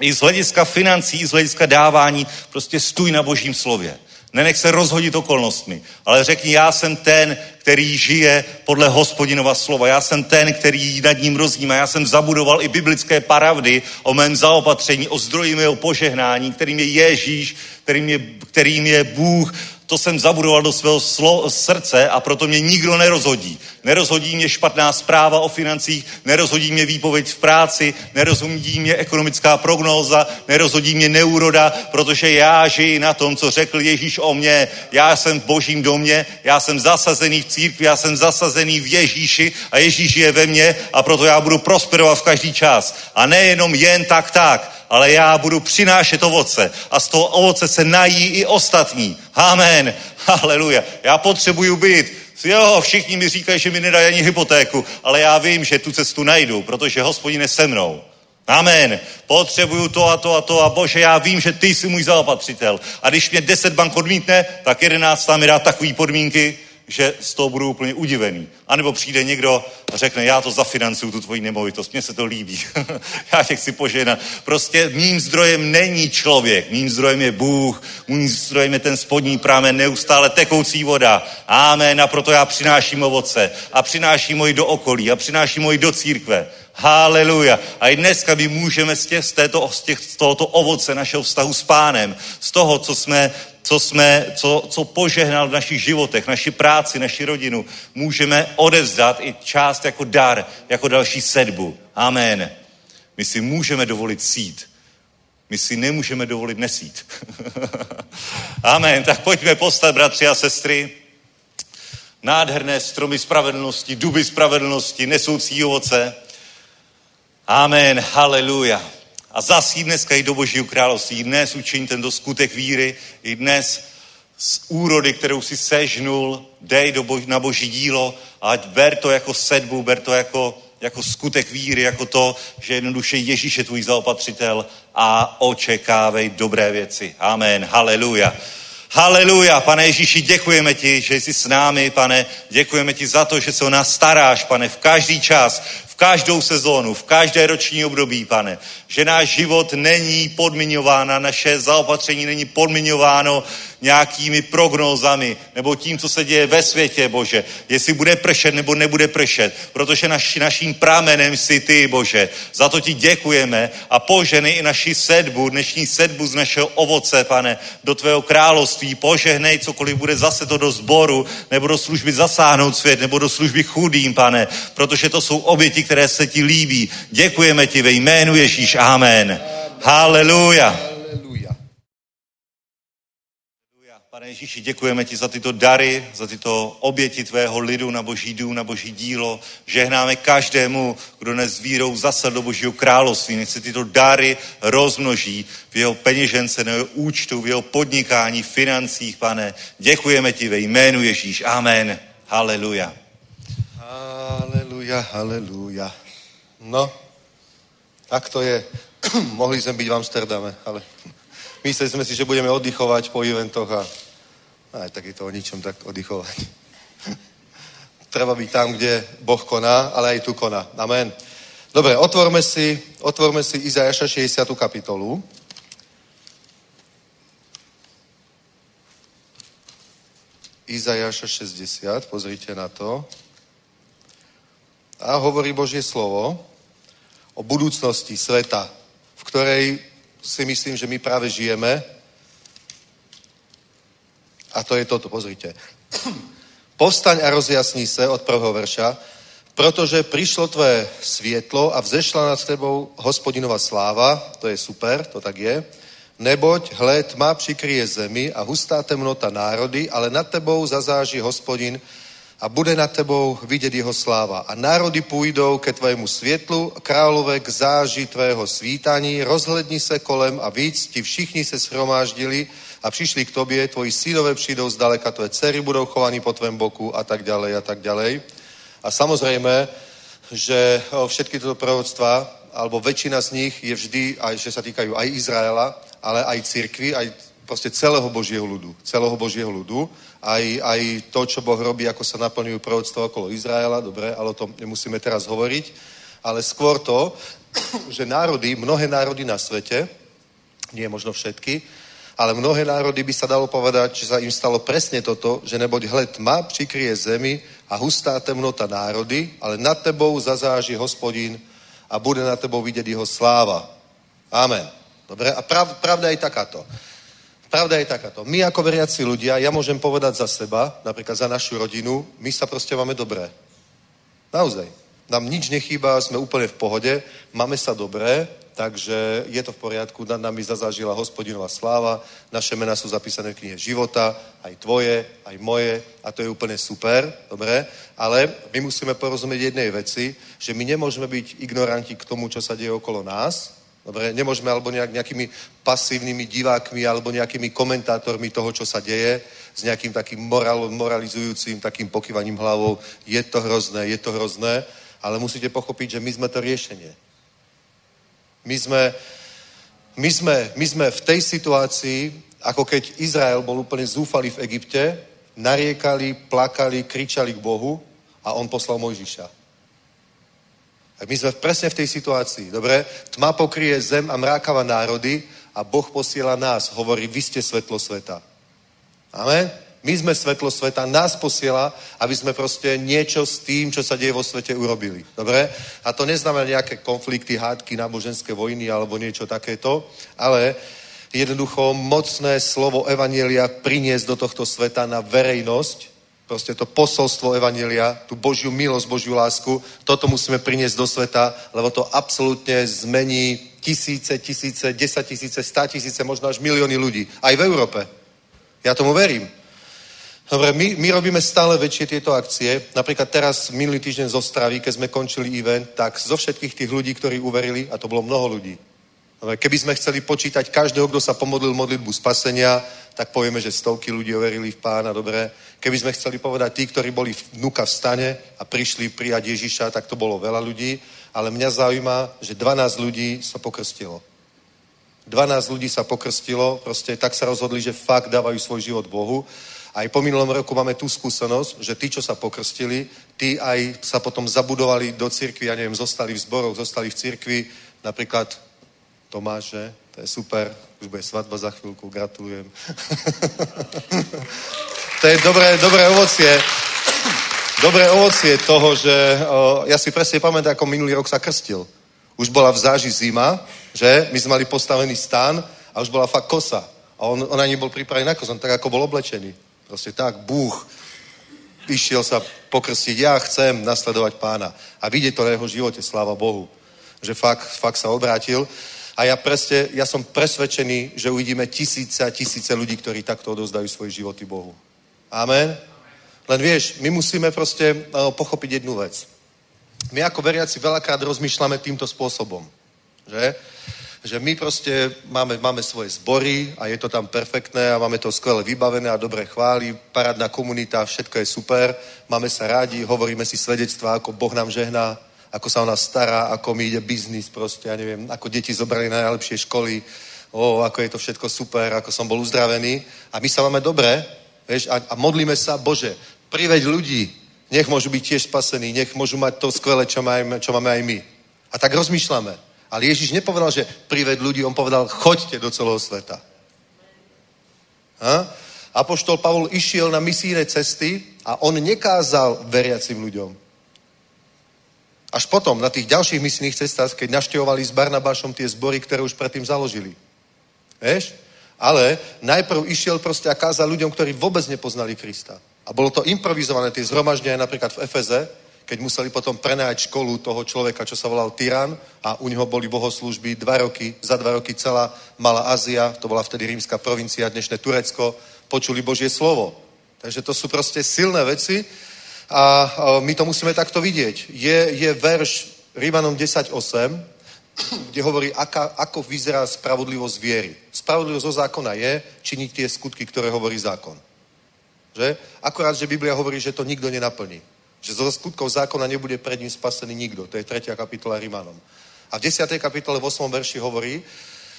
i z hlediska financí, i z hlediska dávání, prostě stůj na božím slově. Nenech se rozhodit okolnostmi, ale řekni, já jsem ten, který žije podle hospodinova slova. Já jsem ten, který nad ním rozjímá. Já jsem zabudoval i biblické pravdy o mém zaopatření, o zdroji mého požehnání, kterým je Ježíš, kterým je, kterým je Bůh, to jsem zabudoval do svého slo- srdce a proto mě nikdo nerozhodí. Nerozhodí mě špatná zpráva o financích, nerozhodí mě výpověď v práci, nerozhodí mě ekonomická prognóza, nerozhodí mě neuroda, protože já žiji na tom, co řekl Ježíš o mně. Já jsem v božím domě, já jsem zasazený v církvi, já jsem zasazený v Ježíši a Ježíš je ve mně a proto já budu prosperovat v každý čas. A nejenom jen tak tak, ale já budu přinášet ovoce a z toho ovoce se nají i ostatní. Amen. Haleluja. Já potřebuju být. Jo, všichni mi říkají, že mi nedají ani hypotéku, ale já vím, že tu cestu najdu, protože hospodin je se mnou. Amen. Potřebuju to a to a to a bože, já vím, že ty jsi můj zaopatřitel. A když mě deset bank odmítne, tak jedenáct mi dá takové podmínky, že z toho budu úplně udivený. A nebo přijde někdo a řekne, já to zafinancuju, tu tvoji nemovitost, mně se to líbí, já tě chci požehnat. Prostě mým zdrojem není člověk, mým zdrojem je Bůh, mým zdrojem je ten spodní prámen, neustále tekoucí voda. Amen, a proto já přináším ovoce a přináším moji do okolí a přináším moji do církve. Haleluja. A i dneska my můžeme z, těch, z, této, z tohoto ovoce našeho vztahu s pánem, z toho, co jsme co, jsme, co, co požehnal v našich životech, naši práci, naši rodinu, můžeme odevzdat i část jako dar, jako další sedbu. Amen. My si můžeme dovolit sít. My si nemůžeme dovolit nesít. Amen. Tak pojďme postat, bratři a sestry. Nádherné stromy spravedlnosti, duby spravedlnosti, nesoucí ovoce. Amen. Haleluja. A zas dneska i do Božího království. Dnes učin tento skutek víry. I dnes z úrody, kterou si sežnul, dej do bož, na Boží dílo ať ber to jako sedbu, ber to jako, jako skutek víry, jako to, že jednoduše Ježíš je tvůj zaopatřitel a očekávej dobré věci. Amen. Haleluja. Haleluja, pane Ježíši, děkujeme ti, že jsi s námi, pane. Děkujeme ti za to, že se o nás staráš, pane, v každý čas, každou sezónu, v každé roční období, pane. Že náš život není podmiňován, naše zaopatření není podmiňováno nějakými prognózami nebo tím, co se děje ve světě, Bože. Jestli bude pršet nebo nebude pršet, protože naši, naším pramenem jsi ty, Bože. Za to ti děkujeme a požehnej i naši sedbu, dnešní sedbu z našeho ovoce, pane, do tvého království. Požehnej cokoliv bude zase to do sboru, nebo do služby zasáhnout svět, nebo do služby chudým, pane, protože to jsou oběti, které se ti líbí. Děkujeme ti ve jménu Ježíš. Amen. Haleluja. Pane Ježíši, děkujeme ti za tyto dary, za tyto oběti tvého lidu na boží dům, na boží dílo. Žehnáme každému, kdo dnes vírou zasad do božího království. Nech se tyto dary rozmnoží v jeho peněžence, na jeho účtu, v jeho podnikání, financích, pane. Děkujeme ti ve jménu Ježíš. Amen. Haleluja. Haleluja, haleluja. No, tak to je. Mohli sme byť v Amsterdame, ale mysleli sme si, že budeme oddychovať po eventoch a aj tak je to o ničom tak oddychovať. Treba byť tam, kde Boh koná, ale aj tu koná. Amen. Dobre, otvorme si, otvorme si Izajaša 60. kapitolu. Izajaša 60, pozrite na to. A hovorí Božie slovo o budúcnosti sveta, v ktorej si myslím, že my práve žijeme. A to je toto, pozrite. Povstaň a rozjasní se od prvého verša, protože prišlo tvé svietlo a vzešla nad tebou hospodinová sláva, to je super, to tak je, neboť hle, tma přikryje zemi a hustá temnota národy, ale nad tebou zazáží hospodin a bude nad tebou vidět jeho sláva. A národy půjdou ke tvému světlu, králové k záži tvého svítání, rozhledni se kolem a víc, ti všichni se shromáždili a přišli k tobě, tvoji synové přijdou zdaleka, tvoje dcery budou chovaní po tvém boku a tak ďalej a tak ďalej. A samozrejme, že všetky tieto proroctva, alebo väčšina z nich je vždy, aj, že sa týkajú aj Izraela, ale aj cirkvy, aj proste celého Božieho ľudu. Celého Božieho ľudu. Aj, aj to, čo Boh robí, ako sa naplňujú proroctva okolo Izraela, dobre, ale o tom nemusíme teraz hovoriť. Ale skôr to, že národy, mnohé národy na svete, nie možno všetky, ale mnohé národy by sa dalo povedať, že sa im stalo presne toto, že neboť hled tma přikryje zemi a hustá temnota národy, ale nad tebou zazáži hospodín a bude na tebou vidět jeho sláva. Amen. Dobre? A prav, pravda je takáto. Pravda je takáto. My ako veriaci ľudia, ja môžem povedať za seba, napríklad za našu rodinu, my sa proste máme dobré. Naozaj. Nám nič nechýba, sme úplne v pohode, máme sa dobré, takže je to v poriadku, nad nami zazážila hospodinová sláva, naše mená sú zapísané v knihe života, aj tvoje, aj moje, a to je úplne super, dobre, ale my musíme porozumieť jednej veci, že my nemôžeme byť ignoranti k tomu, čo sa deje okolo nás, dobre, nemôžeme alebo nejak, nejakými pasívnymi divákmi alebo nejakými komentátormi toho, čo sa deje, s nejakým takým moral, moralizujúcim takým pokývaním hlavou, je to hrozné, je to hrozné, ale musíte pochopiť, že my sme to riešenie. My sme, my sme, my sme v tej situácii, ako keď Izrael bol úplne zúfalý v Egypte, nariekali, plakali, kričali k Bohu a on poslal Mojžiša. My sme presne v tej situácii, dobre? Tma pokrie zem a mrákava národy a Boh posiela nás, hovorí, vy ste svetlo sveta. Amen? My sme svetlo sveta, nás posiela, aby sme proste niečo s tým, čo sa deje vo svete, urobili. Dobre? A to neznamená nejaké konflikty, hádky, náboženské vojny alebo niečo takéto, ale jednoducho mocné slovo Evanielia priniesť do tohto sveta na verejnosť, proste to posolstvo Evanielia, tú Božiu milosť, Božiu lásku, toto musíme priniesť do sveta, lebo to absolútne zmení tisíce, tisíce, desať tisíce, stá tisíce, možno až milióny ľudí. Aj v Európe. Ja tomu verím. Dobre, my, my robíme stále väčšie tieto akcie. Napríklad teraz, minulý týždeň z Ostravy, keď sme končili event, tak zo všetkých tých ľudí, ktorí uverili, a to bolo mnoho ľudí, keby sme chceli počítať každého, kto sa pomodlil modlitbu spasenia, tak povieme, že stovky ľudí overili v pána, dobre. Keby sme chceli povedať tí, ktorí boli vnúka v stane a prišli prijať Ježiša, tak to bolo veľa ľudí. Ale mňa zaujíma, že 12 ľudí sa pokrstilo. 12 ľudí sa pokrstilo, proste tak sa rozhodli, že fakt dávajú svoj život Bohu. Aj po minulom roku máme tú skúsenosť, že tí, čo sa pokrstili, tí aj sa potom zabudovali do cirkvi, ja neviem, zostali v zboroch, zostali v cirkvi, napríklad Tomáš, že? To je super, už bude svadba za chvíľku, gratulujem. to je dobré, dobré ovocie. Dobré ovocie toho, že o, ja si presne pamätám, ako minulý rok sa krstil. Už bola v záži zima, že? My sme mali postavený stan a už bola fakt kosa. A on, on ani bol pripravený na kos, on tak ako bol oblečený. Proste tak, Búh išiel sa pokrstiť, ja chcem nasledovať pána. A vidieť to na jeho živote, sláva Bohu. Že fakt, fakt sa obrátil. A ja, presne, ja som presvedčený, že uvidíme tisíce a tisíce ľudí, ktorí takto odozdajú svoje životy Bohu. Amen? Len vieš, my musíme proste uh, pochopiť jednu vec. My ako veriaci veľakrát rozmýšľame týmto spôsobom. Že? že my proste máme, máme svoje zbory a je to tam perfektné a máme to skvele vybavené a dobre chváli, parádna komunita, všetko je super, máme sa rádi, hovoríme si svedectvá, ako Boh nám žehná, ako sa o nás stará, ako mi ide biznis proste, ja neviem, ako deti zobrali na najlepšie školy, o, ako je to všetko super, ako som bol uzdravený a my sa máme dobre, vieš, a, a modlíme sa, Bože, priveď ľudí, nech môžu byť tiež spasení, nech môžu mať to skvelé, čo máme, čo máme aj my. A tak rozmýšľame. Ale Ježiš nepovedal, že prived ľudí, on povedal, choďte do celého sveta. Ha? Apoštol Pavol išiel na misijné cesty a on nekázal veriacim ľuďom. Až potom, na tých ďalších misijných cestách, keď naštevovali s Barnabášom tie zbory, ktoré už predtým založili. Vieš? Ale najprv išiel proste a kázal ľuďom, ktorí vôbec nepoznali Krista. A bolo to improvizované, tie zhromaždenia napríklad v Efeze, keď museli potom prenajať školu toho človeka, čo sa volal Tyran a u neho boli bohoslužby dva roky, za dva roky celá Malá Ázia, to bola vtedy rímska provincia, dnešné Turecko, počuli Božie slovo. Takže to sú proste silné veci a my to musíme takto vidieť. Je, je verš Rímanom 10.8, kde hovorí, aká, ako vyzerá spravodlivosť viery. Spravodlivosť zo zákona je činiť tie skutky, ktoré hovorí zákon. Že? Akorát, že Biblia hovorí, že to nikto nenaplní. Že zo skutkov zákona nebude pred ním spasený nikto. To je 3. kapitola Rimanom. A v 10. kapitole v 8. verši hovorí,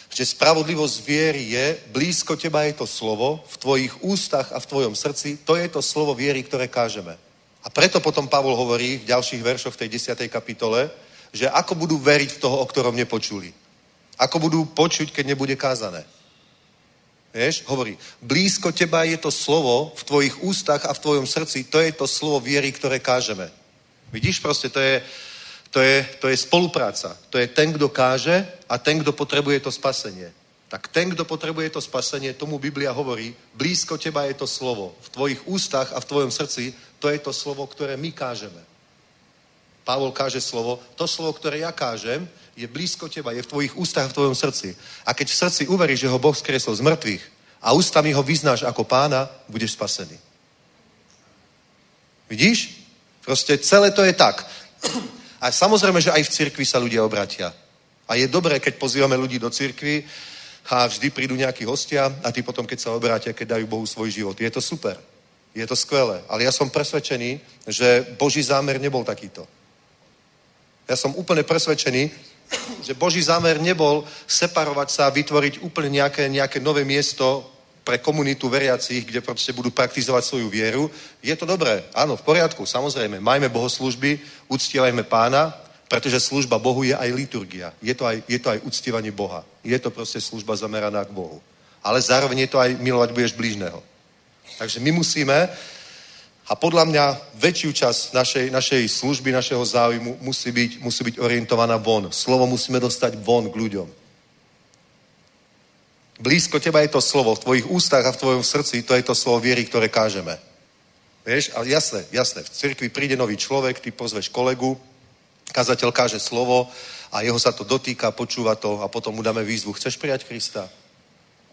že spravodlivosť viery je, blízko teba je to slovo, v tvojich ústach a v tvojom srdci, to je to slovo viery, ktoré kážeme. A preto potom Pavol hovorí v ďalších veršoch tej 10. kapitole, že ako budú veriť v toho, o ktorom nepočuli. Ako budú počuť, keď nebude kázané. Vieš, hovorí, blízko teba je to slovo v tvojich ústach a v tvojom srdci, to je to slovo viery, ktoré kážeme. Vidíš, proste to je, to je, to je spolupráca. To je ten, kto káže a ten, kto potrebuje to spasenie. Tak ten, kto potrebuje to spasenie, tomu Biblia hovorí, blízko teba je to slovo. V tvojich ústach a v tvojom srdci, to je to slovo, ktoré my kážeme. Pavol káže slovo, to slovo, ktoré ja kážem, je blízko teba, je v tvojich ústach v tvojom srdci. A keď v srdci uveríš, že ho Boh skresol z mŕtvych a ústami ho vyznáš ako pána, budeš spasený. Vidíš? Proste celé to je tak. A samozrejme, že aj v cirkvi sa ľudia obratia. A je dobré, keď pozývame ľudí do cirkvi a vždy prídu nejakí hostia a tí potom, keď sa obrátia, keď dajú Bohu svoj život. Je to super. Je to skvelé. Ale ja som presvedčený, že Boží zámer nebol takýto. Ja som úplne presvedčený, že Boží zámer nebol separovať sa a vytvoriť úplne nejaké, nejaké nové miesto pre komunitu veriacich, kde proste budú praktizovať svoju vieru. Je to dobré, áno, v poriadku, samozrejme. Majme bohoslužby, uctievajme pána, pretože služba Bohu je aj liturgia. Je to aj, je to aj uctievanie Boha. Je to proste služba zameraná k Bohu. Ale zároveň je to aj milovať budeš blížneho. Takže my musíme a podľa mňa väčšiu časť našej, našej služby, našeho záujmu musí byť, musí byť orientovaná von. Slovo musíme dostať von k ľuďom. Blízko teba je to slovo, v tvojich ústach a v tvojom srdci, to je to slovo viery, ktoré kážeme. Vieš, ale jasné, jasné, v cirkvi príde nový človek, ty pozveš kolegu, kazateľ káže slovo a jeho sa to dotýka, počúva to a potom mu dáme výzvu. Chceš prijať Krista?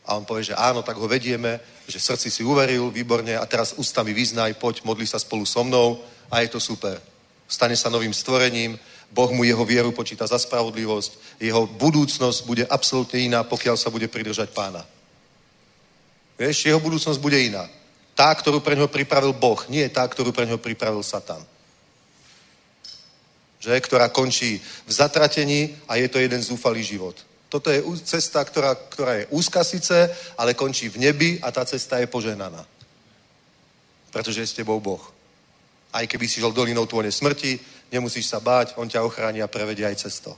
A on povie, že áno, tak ho vedieme, že srdci si uveril, výborne, a teraz ústami vyznaj, poď, modli sa spolu so mnou a je to super. Stane sa novým stvorením, Boh mu jeho vieru počíta za spravodlivosť, jeho budúcnosť bude absolútne iná, pokiaľ sa bude pridržať pána. Vieš, jeho budúcnosť bude iná. Tá, ktorú pre ňoho pripravil Boh, nie tá, ktorú pre ňoho pripravil Satan. Že? Ktorá končí v zatratení a je to jeden zúfalý život. Toto je cesta, ktorá, ktorá je úzka síce, ale končí v nebi a tá cesta je poženaná. Pretože je s tebou Boh. Aj keby si žil dolinou tvojej smrti, nemusíš sa báť, on ťa ochráni a prevedie aj cesto.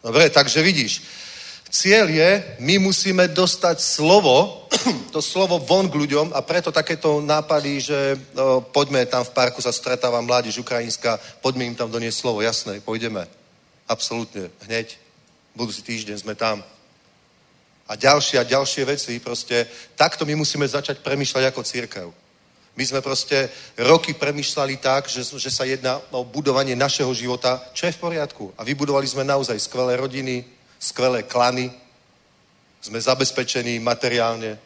Dobre, takže vidíš, cieľ je, my musíme dostať slovo, to slovo von k ľuďom a preto takéto nápady, že no, poďme tam v parku sa stretáva mládež ukrajinská, poďme im tam doniesť slovo, jasné, pôjdeme. Absolútne, hneď, budúci týždeň sme tam. A ďalšie a ďalšie veci, proste takto my musíme začať premýšľať ako církev. My sme proste roky premyšľali tak, že, že sa jedná o budovanie našeho života, čo je v poriadku. A vybudovali sme naozaj skvelé rodiny, skvelé klany, sme zabezpečení materiálne,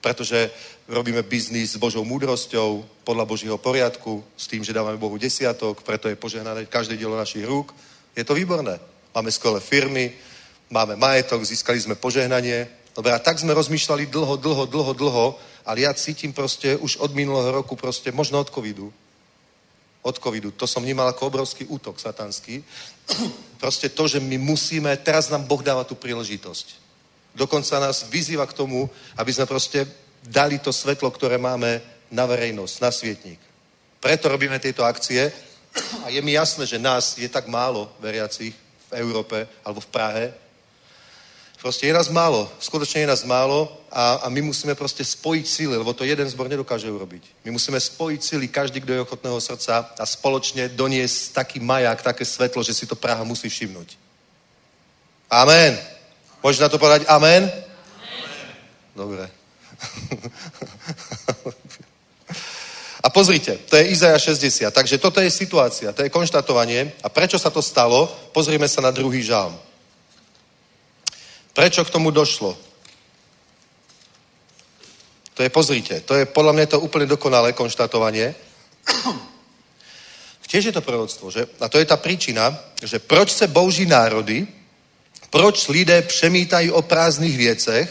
pretože robíme biznis s Božou múdrosťou, podľa Božího poriadku, s tým, že dávame Bohu desiatok, preto je požehnané každé dielo našich rúk. Je to výborné. Máme skvelé firmy, máme majetok, získali sme požehnanie. Dobre, a tak sme rozmýšľali dlho, dlho, dlho, dlho, ale ja cítim proste už od minulého roku proste, možno od covidu, od covidu, to som vnímal ako obrovský útok satanský, proste to, že my musíme, teraz nám Boh dáva tú príležitosť. Dokonca nás vyzýva k tomu, aby sme proste dali to svetlo, ktoré máme na verejnosť, na svietník. Preto robíme tieto akcie a je mi jasné, že nás je tak málo veriacich v Európe alebo v Prahe. Proste je nás málo, skutočne je nás málo a, a my musíme proste spojiť síly, lebo to jeden zbor nedokáže urobiť. My musíme spojiť síly, každý, kto je ochotného srdca a spoločne doniesť taký maják, také svetlo, že si to Praha musí všimnúť. Amen. Môžeš na to povedať amen? amen. Dobre. A pozrite, to je Izaja 60. Takže toto je situácia, to je konštatovanie. A prečo sa to stalo? Pozrime sa na druhý žálm. Prečo k tomu došlo? To je, pozrite, to je podľa mňa to úplne dokonalé konštatovanie. Tiež je to proroctvo, že? A to je tá príčina, že proč se bouží národy, proč lidé přemítají o prázdných věcech,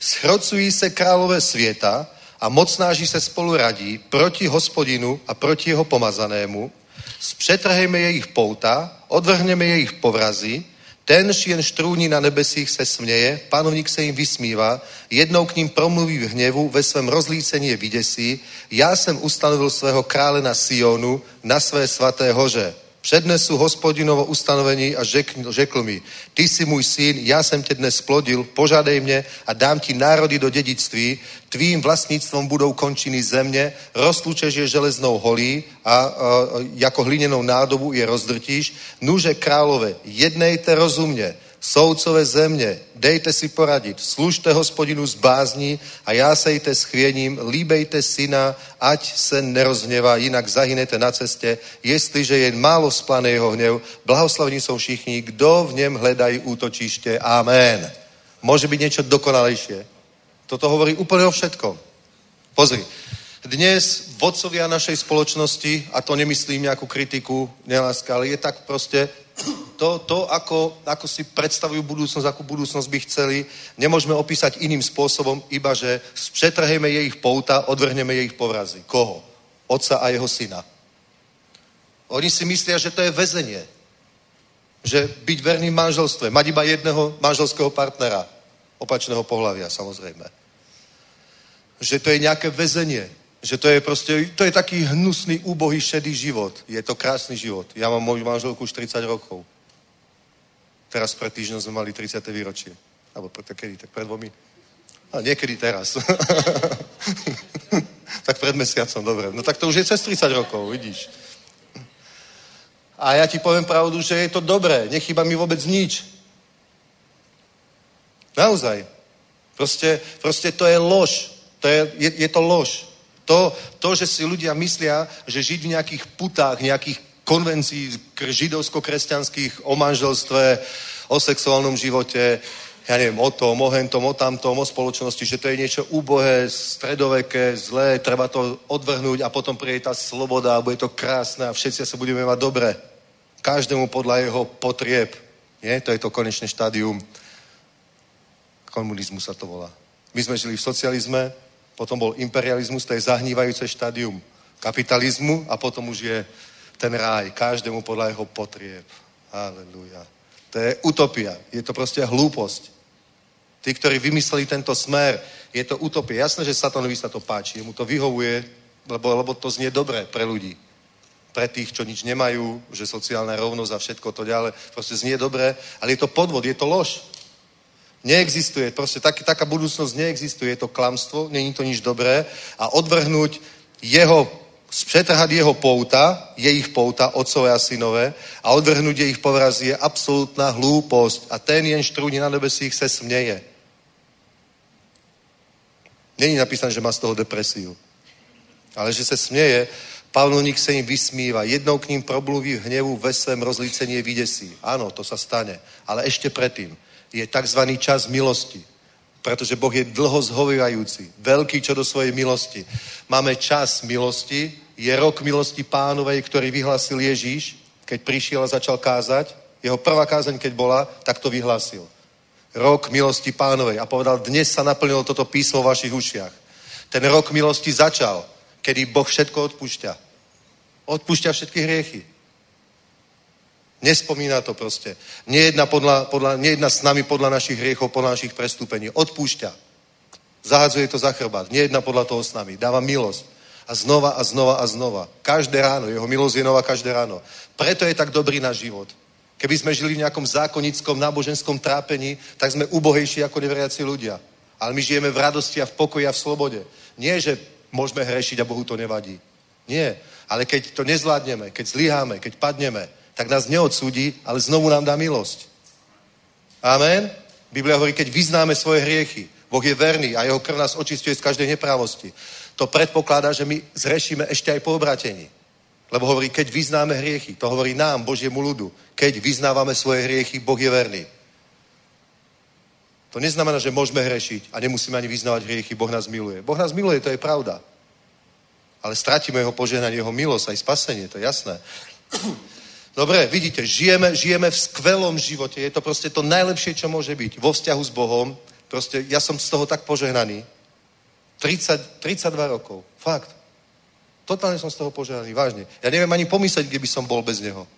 schrocují se králové světa a mocnáži se spolu radí proti hospodinu a proti jeho pomazanému, zpřetrhejme jejich pouta, odvrhneme jejich povrazy, tenž jen štrůní na nebesích se směje, panovník se jim vysmívá, jednou k ním promluví v hněvu, ve svém rozlícení je vydesí, já jsem ustanovil svého krále na Sionu, na své svaté hoře přednesu hospodinovo ustanovení a řekl, řekl mi, ty jsi můj syn, já jsem tě dnes splodil, požádej mě a dám ti národy do dědictví, tvým vlastnictvom budou končiny země, roztlučeš je železnou holí a, a jako hliněnou nádobu je rozdrtíš. Nuže králové, jednejte rozumně, Soudcové země, dejte si poradit, služte hospodinu z bázní a jásejte s chvěním, líbejte syna, ať se nerozhněvá, jinak zahynete na cestě, jestliže jen málo splane jeho hněv, blahoslavní jsou všichni, kdo v něm hledají útočiště. Amen. Môže byť niečo dokonalejšie. Toto hovorí úplne o všetkom. Pozri, dnes vodcovia našej spoločnosti, a to nemyslím nejakú kritiku, neláska, ale je tak proste to, to ako, ako si predstavujú budúcnosť, akú budúcnosť by chceli, nemôžeme opísať iným spôsobom, iba že přetrhejme jejich pouta, odvrhneme jejich povrazy. Koho? Otca a jeho syna. Oni si myslia, že to je väzenie. Že byť verným manželstve, mať iba jedného manželského partnera, opačného pohľavia samozrejme. Že to je nejaké väzenie, že to je proste, to je taký hnusný, úbohý, šedý život. Je to krásny život. Ja mám moju manželku už 30 rokov. Teraz pred týždňom sme mali 30. výročie. Alebo pred, kedy? Tak pred dvomi? A niekedy teraz. tak pred mesiacom, dobre. No tak to už je cez 30 rokov, vidíš. A ja ti poviem pravdu, že je to dobré. Nechýba mi vôbec nič. Naozaj. Proste, proste to je lož. To je, je, je to lož. To, to, že si ľudia myslia, že žiť v nejakých putách, nejakých konvencií židovsko-kresťanských o manželstve, o sexuálnom živote, ja neviem, o tom, o hentom, o tamtom, o spoločnosti, že to je niečo úbohé, stredoveké, zlé, treba to odvrhnúť a potom príde tá sloboda a bude to krásne a všetci sa budeme mať dobre. Každému podľa jeho potrieb. Nie? To je to konečné štádium. Komunizmu sa to volá. My sme žili v socializme, potom bol imperializmus, to je zahnívajúce štádium kapitalizmu a potom už je ten ráj, každému podľa jeho potrieb. Aleluja. To je utopia. Je to proste hlúposť. Tí, ktorí vymysleli tento smer, je to utopia. Jasné, že satanovi sa to páči, mu to vyhovuje, lebo, lebo to znie dobre pre ľudí. Pre tých, čo nič nemajú, že sociálna rovnosť a všetko to ďalej, proste znie dobre, ale je to podvod, je to lož. Neexistuje, proste tak, taká budúcnosť neexistuje, je to klamstvo, není to nič dobré a odvrhnúť jeho Přetrhat jeho pouta, jejich pouta, otcové a synové, a odvrhnúť jejich povraz je absolútna hlúposť. A ten jen štrúni na nebesích se směje. Není napísané, že má z toho depresiu. Ale že se směje. Pavlovník sa im vysmíva, jednou k ním probluví v hnevu, ve svém rozlícení vydesí. Áno, to sa stane. Ale ešte predtým je tzv. čas milosti. Pretože Boh je dlho zhovývajúci, veľký čo do svojej milosti. Máme čas milosti, je rok milosti pánovej, ktorý vyhlásil Ježíš, keď prišiel a začal kázať. Jeho prvá kázeň, keď bola, tak to vyhlásil. Rok milosti pánovej. A povedal, dnes sa naplnilo toto písmo v vašich ušiach. Ten rok milosti začal, kedy Boh všetko odpúšťa. Odpúšťa všetky hriechy. Nespomína to proste. Nejedna, podľa, podľa, nejedna s nami podľa našich hriechov, podľa našich prestúpení. Odpúšťa. Zahadzuje to za chrbát. Nejedna podľa toho s nami. Dáva milosť. A znova a znova a znova. Každé ráno. Jeho milosť je nová každé ráno. Preto je tak dobrý náš život. Keby sme žili v nejakom zákonnickom, náboženskom trápení, tak sme ubohejší ako neveriaci ľudia. Ale my žijeme v radosti a v pokoji a v slobode. Nie, že môžeme hrešiť a Bohu to nevadí. Nie. Ale keď to nezvládneme, keď zlyháme, keď padneme, tak nás neodsúdi, ale znovu nám dá milosť. Amen? Biblia hovorí, keď vyznáme svoje hriechy, Boh je verný a jeho krv nás očistuje z každej neprávosti. To predpokladá, že my zrešíme ešte aj po obratení. Lebo hovorí, keď vyznáme hriechy, to hovorí nám, Božiemu ľudu. Keď vyznávame svoje hriechy, Boh je verný. To neznamená, že môžeme hrešiť a nemusíme ani vyznávať hriechy. Boh nás miluje. Boh nás miluje, to je pravda. Ale stratíme jeho požehnanie, jeho milosť aj spasenie, to je jasné. Dobre, vidíte, žijeme, žijeme v skvelom živote. Je to proste to najlepšie, čo môže byť. Vo vzťahu s Bohom. Proste ja som z toho tak požehnaný. 30, 32 rokov. Fakt. Totálne som z toho požehnaný, vážne. Ja neviem ani pomyslieť, kde by som bol bez neho.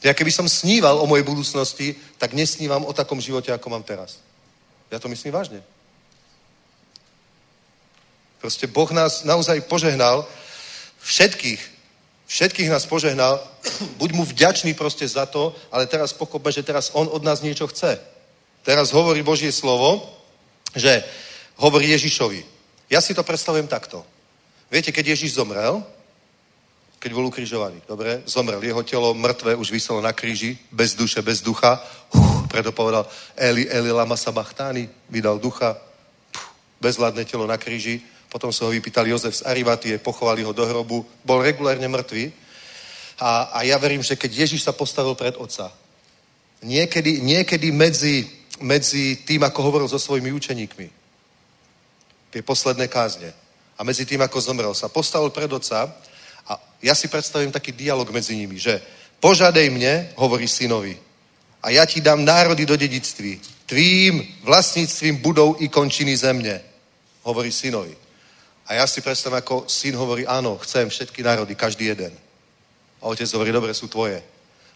Ja keby som sníval o mojej budúcnosti, tak nesnívam o takom živote, ako mám teraz. Ja to myslím vážne. Proste Boh nás naozaj požehnal všetkých. Všetkých nás požehnal. Buď mu vďačný proste za to, ale teraz pochopme, že teraz on od nás niečo chce. Teraz hovorí Božie slovo, že hovorí Ježišovi. Ja si to predstavujem takto. Viete, keď Ježiš zomrel, keď bol ukrižovaný, dobre, zomrel, jeho telo mŕtve už vyselo na kríži, bez duše, bez ducha, Uf, preto povedal Eli, Eli, lama sabachtáni, vydal ducha, Uf, bezvládne telo na kríži, potom sa ho vypýtal Jozef z Arivatie, pochovali ho do hrobu, bol regulárne mŕtvý. A, a ja verím, že keď Ježiš sa postavil pred Otca, niekedy, niekedy medzi, medzi tým, ako hovoril so svojimi učeníkmi, tie posledné kázne, a medzi tým, ako zomrel, sa postavil pred Otca a ja si predstavím taký dialog medzi nimi, že požadej mne, hovorí synovi, a ja ti dám národy do dedictví. Tvým vlastníctvím budou i končiny země, hovorí synovi. A ja si predstavím, ako syn hovorí, áno, chcem všetky národy, každý jeden. A otec hovorí, dobre, sú tvoje.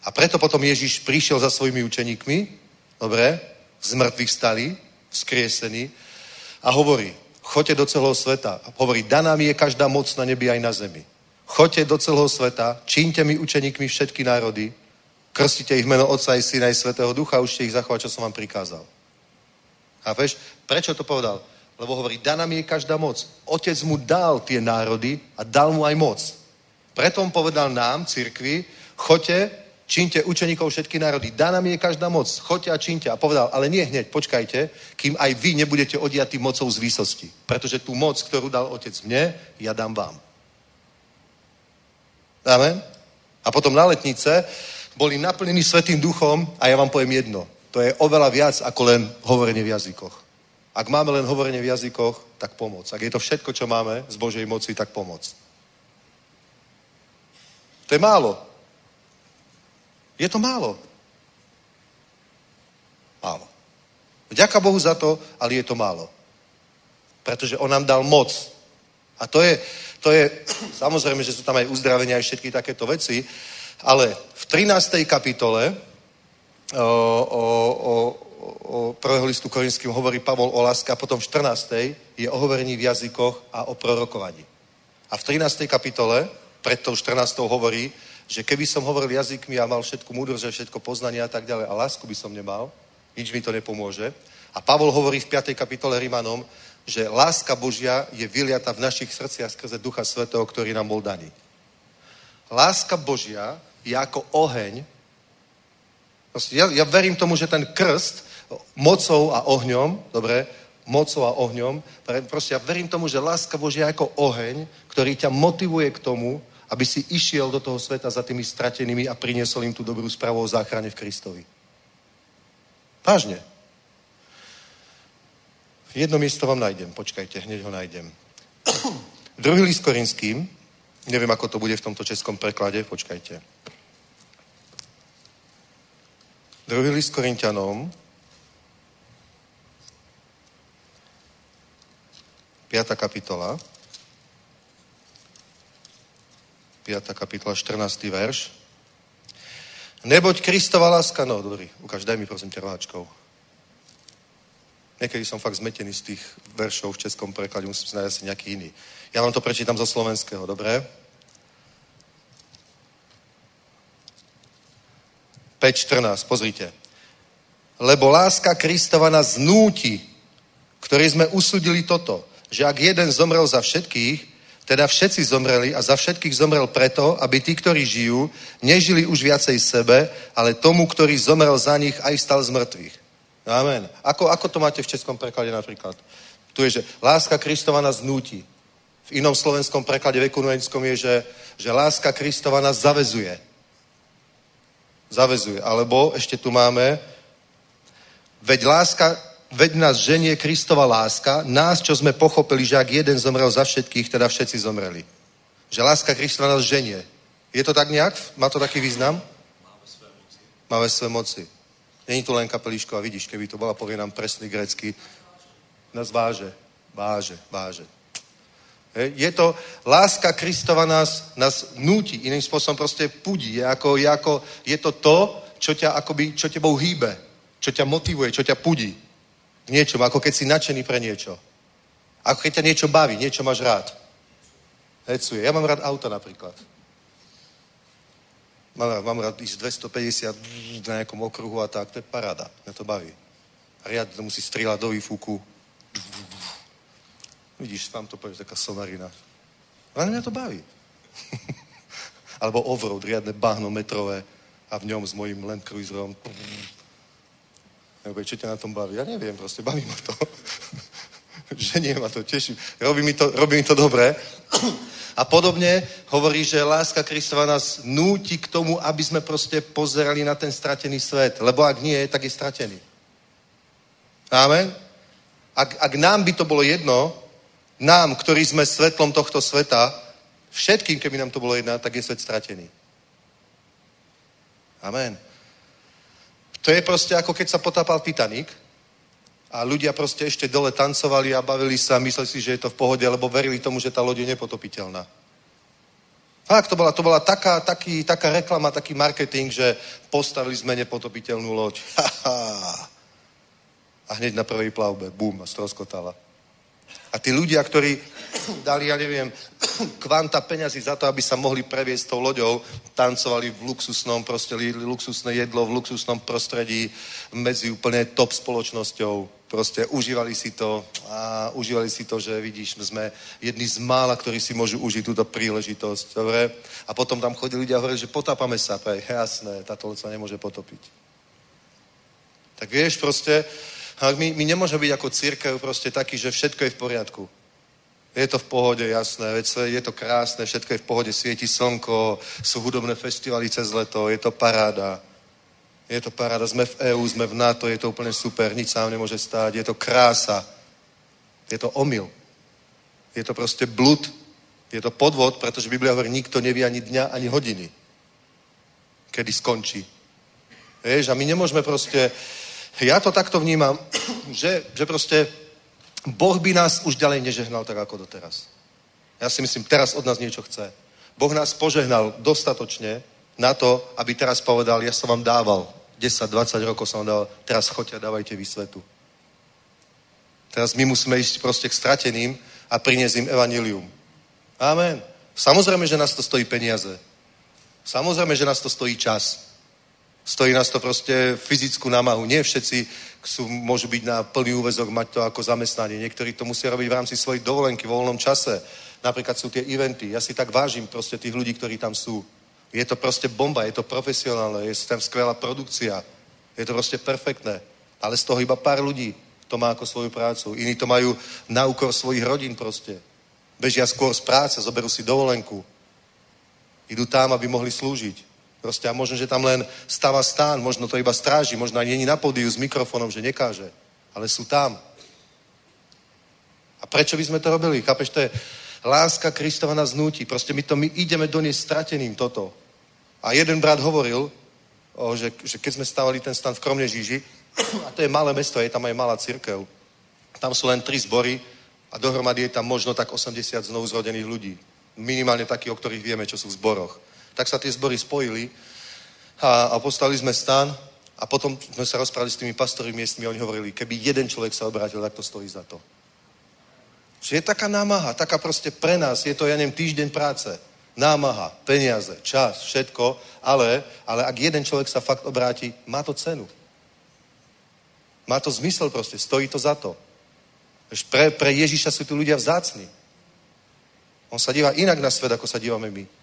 A preto potom Ježiš prišiel za svojimi učeníkmi, dobre, z mŕtvych stali, vzkriesený, a hovorí, choďte do celého sveta. A hovorí, daná mi je každá moc na nebi aj na zemi. Choďte do celého sveta, čínte mi učeníkmi všetky národy, krstite ich meno Otca i Syna i Svetého Ducha a učte ich zachovať, čo som vám prikázal. Chápeš? Prečo to povedal? Lebo hovorí, daná mi je každá moc. Otec mu dal tie národy a dal mu aj moc. Preto povedal nám, cirkvi, choďte, čínte učeníkov všetky národy. Daná mi je každá moc. Choďte a čínte. A povedal, ale nie hneď, počkajte, kým aj vy nebudete odiatí mocou z výsosti. Pretože tú moc, ktorú dal otec mne, ja dám vám. Amen? A potom na letnice boli naplnení Svetým duchom a ja vám poviem jedno. To je oveľa viac ako len hovorenie v jazykoch. Ak máme len hovorenie v jazykoch, tak pomoc. Ak je to všetko, čo máme z Božej moci, tak pomoc. To je málo. Je to málo. Málo. Vďaka Bohu za to, ale je to málo. Pretože On nám dal moc. A to je, to je, samozrejme, že sú tam aj uzdravenia, aj všetky takéto veci, ale v 13. kapitole o, o, o, o prvého listu korinským hovorí Pavol o láske a potom v 14. je o hovorení v jazykoch a o prorokovaní. A v 13. kapitole, pred tou 14. hovorí, že keby som hovoril jazykmi a mal všetku múdrosť, všetko poznanie a tak ďalej a lásku by som nemal, nič mi to nepomôže. A Pavol hovorí v 5. kapitole Rimanom, že láska Božia je vyliata v našich srdciach skrze Ducha Svetého, ktorý nám bol daný. Láska Božia je ako oheň. Ja, ja verím tomu, že ten krst mocou a ohňom, dobre, mocou a ohňom. Proste ja verím tomu, že láska Božia je ako oheň, ktorý ťa motivuje k tomu, aby si išiel do toho sveta za tými stratenými a priniesol im tú dobrú správu o záchrane v Kristovi. Vážne. Jedno miesto vám nájdem, počkajte, hneď ho nájdem. Druhý list Korinským, neviem, ako to bude v tomto českom preklade, počkajte. Druhý list Korintianom, 5. kapitola, 5. kapitola, 14. verš. Neboť Kristova láska, no dobrý, ukáž, daj mi prosím ťa roháčkou. Niekedy som fakt zmetený z tých veršov v českom preklade, musím si nájsť nejaký iný. Ja vám to prečítam zo slovenského, dobre? 5.14, pozrite. Lebo láska Kristova nás znúti, ktorí sme usudili toto, že ak jeden zomrel za všetkých, teda všetci zomreli a za všetkých zomrel preto, aby tí, ktorí žijú, nežili už viacej sebe, ale tomu, ktorý zomrel za nich, aj stal z mŕtvych. Amen. Ako, ako to máte v českom preklade napríklad? Tu je, že láska Kristova nás nutí. V inom slovenskom preklade vekunujenskom je, že, že láska Kristova nás zavezuje. Zavezuje. Alebo ešte tu máme, veď láska, veď nás ženie Kristova láska, nás, čo sme pochopili, že ak jeden zomrel za všetkých, teda všetci zomreli. Že láska Kristova nás ženie. Je to tak nejak? Má to taký význam? Máme své moci. Není to len kapelíško a vidíš, keby to bola, povie nám presný grecky, nás váže, váže, váže. Je to, láska Kristova nás, nás nutí, iným spôsobom proste pudí. Je, ako, je, ako, je to to, čo ťa akoby, čo tebou hýbe, čo ťa motivuje, čo ťa pudí k niečomu, ako keď si nadšený pre niečo. Ako keď ťa niečo baví, niečo máš rád. Hecuje. Ja mám rád auta napríklad. Mám, mám rád ísť 250 na nejakom okruhu a tak, to je paráda. Mňa to baví. A riadne to musí strieľať do výfuku. Vidíš, tam to povieš, taká somarina. Ale mňa to baví. Alebo offroad, riadne bahno metrové a v ňom s mojím Land Cruiserom. Nebo čo ťa na tom baví? Ja neviem, proste baví ma to. Ženie ma to, teším. Robí mi to, robí mi to dobre. A podobne hovorí, že láska Kristova nás núti k tomu, aby sme proste pozerali na ten stratený svet. Lebo ak nie, tak je stratený. Amen? Ak, ak nám by to bolo jedno, nám, ktorí sme svetlom tohto sveta, všetkým, keby nám to bolo jedno, tak je svet stratený. Amen. To je proste ako keď sa potápal Titanic a ľudia proste ešte dole tancovali a bavili sa a mysleli si, že je to v pohode, lebo verili tomu, že tá loď je nepotopiteľná. Fakt, to bola, to bola taká, taký, taká reklama, taký marketing, že postavili sme nepotopiteľnú loď. a hneď na prvej plavbe, bum, a stroskotala. A tí ľudia, ktorí dali, ja neviem, kvanta peňazí za to, aby sa mohli previesť tou loďou, tancovali v luxusnom, proste luxusné jedlo v luxusnom prostredí medzi úplne top spoločnosťou. Proste užívali si to a užívali si to, že vidíš, sme jedni z mála, ktorí si môžu užiť túto príležitosť. Dobre? A potom tam chodili ľudia a hovorili, že potápame sa. Pej, jasné, táto loď sa nemôže potopiť. Tak vieš, proste, my, my nemôžeme byť ako církev proste taký, že všetko je v poriadku. Je to v pohode, jasné, je to krásne, všetko je v pohode, svieti slnko, sú hudobné festivaly cez leto, je to paráda. Je to paráda, sme v EU, sme v NATO, je to úplne super, nič sa nemôže stáť, je to krása. Je to omyl. Je to proste blud. Je to podvod, pretože Biblia hovorí, nikto nevie ani dňa, ani hodiny, kedy skončí. Vieš, a my nemôžeme proste, ja to takto vnímam, že, že proste Boh by nás už ďalej nežehnal tak ako doteraz. Ja si myslím, teraz od nás niečo chce. Boh nás požehnal dostatočne na to, aby teraz povedal, ja som vám dával 10-20 rokov som dal, teraz choďte a dávajte vysvetu. Teraz my musíme ísť proste k strateným a priniesť im evanilium. Amen. Samozrejme, že nás to stojí peniaze. Samozrejme, že nás to stojí čas. Stojí nás to proste fyzickú námahu. Nie všetci sú, môžu byť na plný úvezok, mať to ako zamestnanie. Niektorí to musia robiť v rámci svojich dovolenky, v voľnom čase. Napríklad sú tie eventy. Ja si tak vážim proste tých ľudí, ktorí tam sú. Je to proste bomba, je to profesionálne, je tam skvelá produkcia. Je to proste perfektné. Ale z toho iba pár ľudí to má ako svoju prácu. Iní to majú na úkor svojich rodín proste. Bežia skôr z práce, zoberú si dovolenku. Idú tam, aby mohli slúžiť. Proste a možno, že tam len stáva stán, možno to iba stráži, možno ani není na pódiu s mikrofónom, že nekáže. Ale sú tam. A prečo by sme to robili? Chápeš, to je láska Kristova nás nutí. Proste my to, my ideme do nej strateným toto. A jeden brat hovoril, o, že, že keď sme stávali ten stan v Kromnežíži, a to je malé mesto, je tam aj malá církev, tam sú len tri zbory a dohromady je tam možno tak 80 znovu zrodených ľudí. Minimálne takí, o ktorých vieme, čo sú v zboroch. Tak sa tie zbory spojili a, a postavili sme stan a potom sme sa rozprávali s tými pastormi miestnymi a oni hovorili, keby jeden človek sa obrátil, tak to stojí za to. Že je taká námaha, taká proste pre nás, je to, ja neviem, týždeň práce. Námaha, peniaze, čas, všetko, ale, ale ak jeden človek sa fakt obráti, má to cenu. Má to zmysel proste, stojí to za to. Pre, pre Ježiša sú tu ľudia vzácni. On sa díva inak na svet, ako sa dívame my.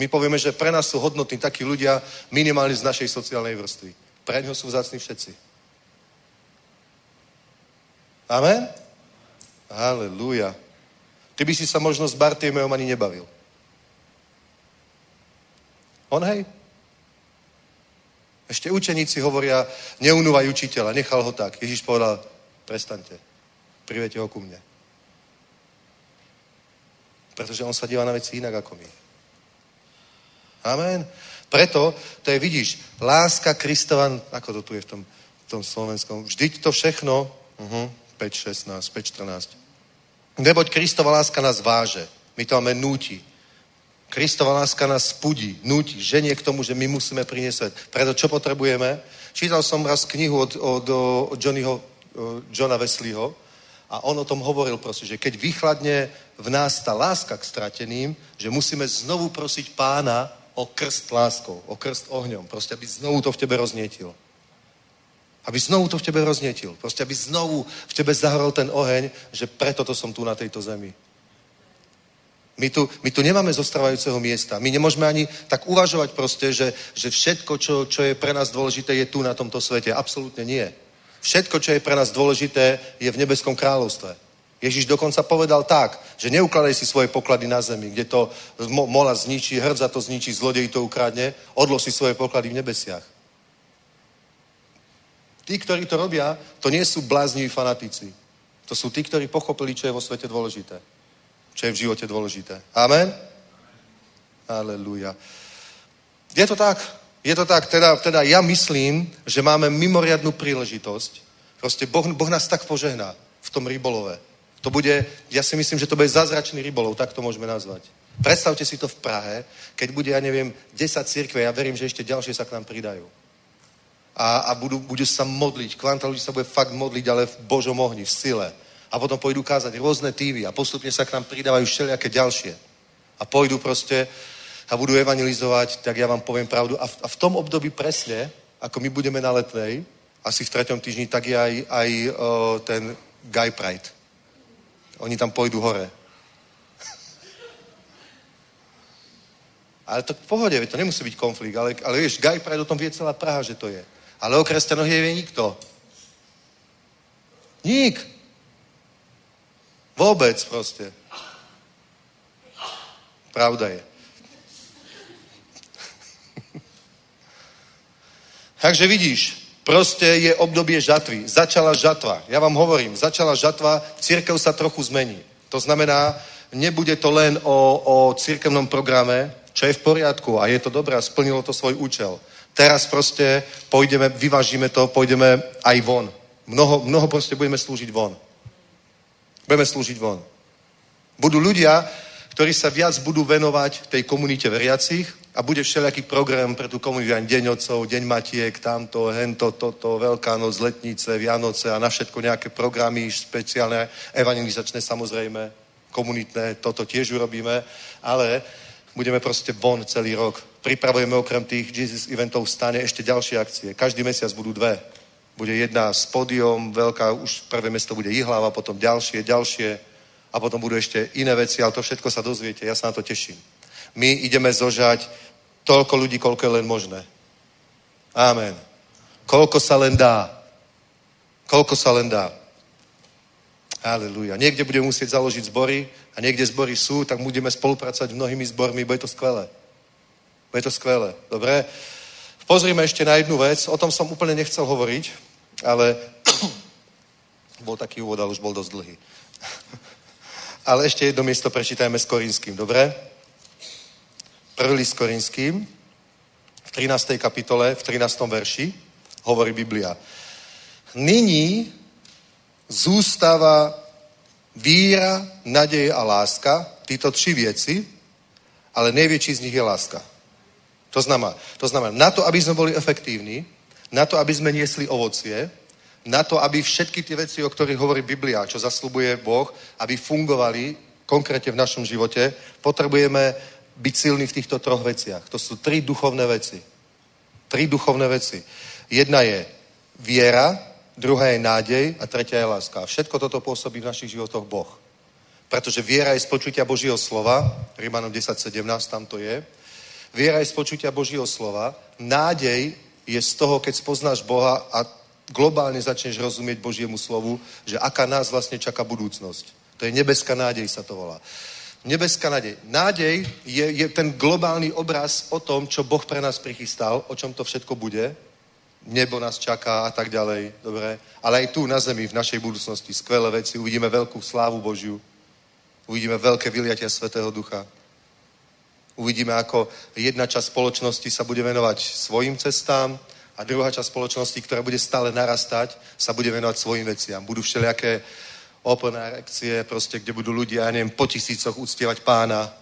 My povieme, že pre nás sú hodnotní takí ľudia minimálne z našej sociálnej vrstvy. Pre ňo sú vzácni všetci. Amen? Halelúja. Ty by si sa možno s Bartimeom ani nebavil. On hej? Ešte učeníci hovoria, neunúvaj učiteľa, nechal ho tak. Ježiš povedal, prestaňte, privete ho ku mne. Pretože on sa díva na veci inak ako my. Amen. Preto, to je, vidíš, láska Kristova, ako to tu je v tom, v tom slovenskom, vždyť to všechno, uh-huh, 5, 16, 5, 14. Neboť Kristova láska nás váže. My to máme núti. Kristova láska nás spudí, núti, ženie k tomu, že my musíme priniesť. Preto čo potrebujeme? Čítal som raz knihu od, od, od Johnnyho, Johna Wesleyho a on o tom hovoril proste, že keď vychladne v nás tá láska k strateným, že musíme znovu prosiť pána o krst láskou, o krst ohňom. Proste, aby znovu to v tebe roznietil. Aby znovu to v tebe roznietil. Proste, aby znovu v tebe zahorol ten oheň, že preto to som tu na tejto zemi. My tu, my tu nemáme zostrávajúceho miesta. My nemôžeme ani tak uvažovať proste, že, že všetko, čo, čo je pre nás dôležité, je tu na tomto svete. Absolútne nie. Všetko, čo je pre nás dôležité, je v nebeskom kráľovstve. Ježiš dokonca povedal tak, že neukladaj si svoje poklady na zemi, kde to mola zničí, hrdza to zničí, zlodej to ukradne, odlož si svoje poklady v nebesiach. Tí, ktorí to robia, to nie sú blázniví fanatici. To sú tí, ktorí pochopili, čo je vo svete dôležité. Čo je v živote dôležité. Amen? Aleluja. Je to tak. Je to tak. Teda, teda ja myslím, že máme mimoriadnú príležitosť. Proste boh, boh nás tak požehná v tom rybolove. To bude, ja si myslím, že to bude zázračný rybolov, tak to môžeme nazvať. Predstavte si to v Prahe, keď bude, ja neviem, 10 církve, ja verím, že ešte ďalšie sa k nám pridajú a, a budú, budú sa modliť. Kvanta ľudí sa bude fakt modliť, ale v Božom ohni, v sile. A potom pôjdu kázať rôzne tívy a postupne sa k nám pridávajú všelijaké ďalšie. A pôjdu proste a budú evangelizovať, tak ja vám poviem pravdu. A v, a v tom období presne, ako my budeme na letnej, asi v treťom týždni, tak je aj, aj o, ten Guy Pride. Oni tam pôjdu hore. Ale to v pohode, to nemusí byť konflikt, ale, ale vieš, Guy Pride o tom vie celá Praha, že to je. Ale o kresťanoch nevie nikto. Nik. Vôbec proste. Pravda je. Takže vidíš, proste je obdobie žatvy. Začala žatva. Ja vám hovorím, začala žatva, církev sa trochu zmení. To znamená, nebude to len o, o církevnom programe, čo je v poriadku a je to dobré splnilo to svoj účel. Teraz proste pôjdeme, vyvážime to, pôjdeme aj von. Mnoho, mnoho proste budeme slúžiť von. Budeme slúžiť von. Budú ľudia, ktorí sa viac budú venovať tej komunite veriacich a bude všelijaký program pre tú komunitu, Deň otcov, Deň matiek, tamto, hento, toto, Veľká noc, letnice, Vianoce a na všetko nejaké programy špeciálne, evangelizačné samozrejme, komunitné, toto tiež urobíme, ale budeme proste von celý rok pripravujeme okrem tých Jesus eventov stane ešte ďalšie akcie. Každý mesiac budú dve. Bude jedna s pódium, veľká, už prvé mesto bude Jihlava, potom ďalšie, ďalšie a potom budú ešte iné veci, ale to všetko sa dozviete, ja sa na to teším. My ideme zožať toľko ľudí, koľko je len možné. Amen. Koľko sa len dá. Koľko sa len dá. Aleluja. Niekde budeme musieť založiť zbory a niekde zbory sú, tak budeme spolupracovať mnohými zbormi, bude to skvelé. Bude to skvelé. Dobre? Pozrime ešte na jednu vec. O tom som úplne nechcel hovoriť, ale bol taký úvod, ale už bol dosť dlhý. ale ešte jedno miesto prečítajme s Korinským, dobre? Prvý list s Korinským, v 13. kapitole, v 13. verši, hovorí Biblia. Nyní zústava víra, nadeje a láska, títo tři věci, ale největší z nich je láska. To znamená, to znamená, na to, aby sme boli efektívni, na to, aby sme niesli ovocie, na to, aby všetky tie veci, o ktorých hovorí Biblia, čo zaslubuje Boh, aby fungovali konkrétne v našom živote, potrebujeme byť silní v týchto troch veciach. To sú tri duchovné veci. Tri duchovné veci. Jedna je viera, druhá je nádej a tretia je láska. A všetko toto pôsobí v našich životoch Boh. Pretože viera je z počutia Božieho slova, Rímanom 10.17 tam to je. Viera je z počutia Božieho slova. Nádej je z toho, keď spoznáš Boha a globálne začneš rozumieť Božiemu slovu, že aká nás vlastne čaká budúcnosť. To je nebeská nádej, sa to volá. Nebeská nádej. Nádej je, je ten globálny obraz o tom, čo Boh pre nás prichystal, o čom to všetko bude. Nebo nás čaká a tak ďalej, dobre? Ale aj tu na zemi, v našej budúcnosti, skvelé veci. Uvidíme veľkú slávu Božiu. Uvidíme veľké vyliatia Svetého Ducha. Uvidíme, ako jedna časť spoločnosti sa bude venovať svojim cestám a druhá časť spoločnosti, ktorá bude stále narastať, sa bude venovať svojim veciam. Budú všelijaké open reakcie, proste, kde budú ľudia, ja neviem, po tisícoch uctievať pána.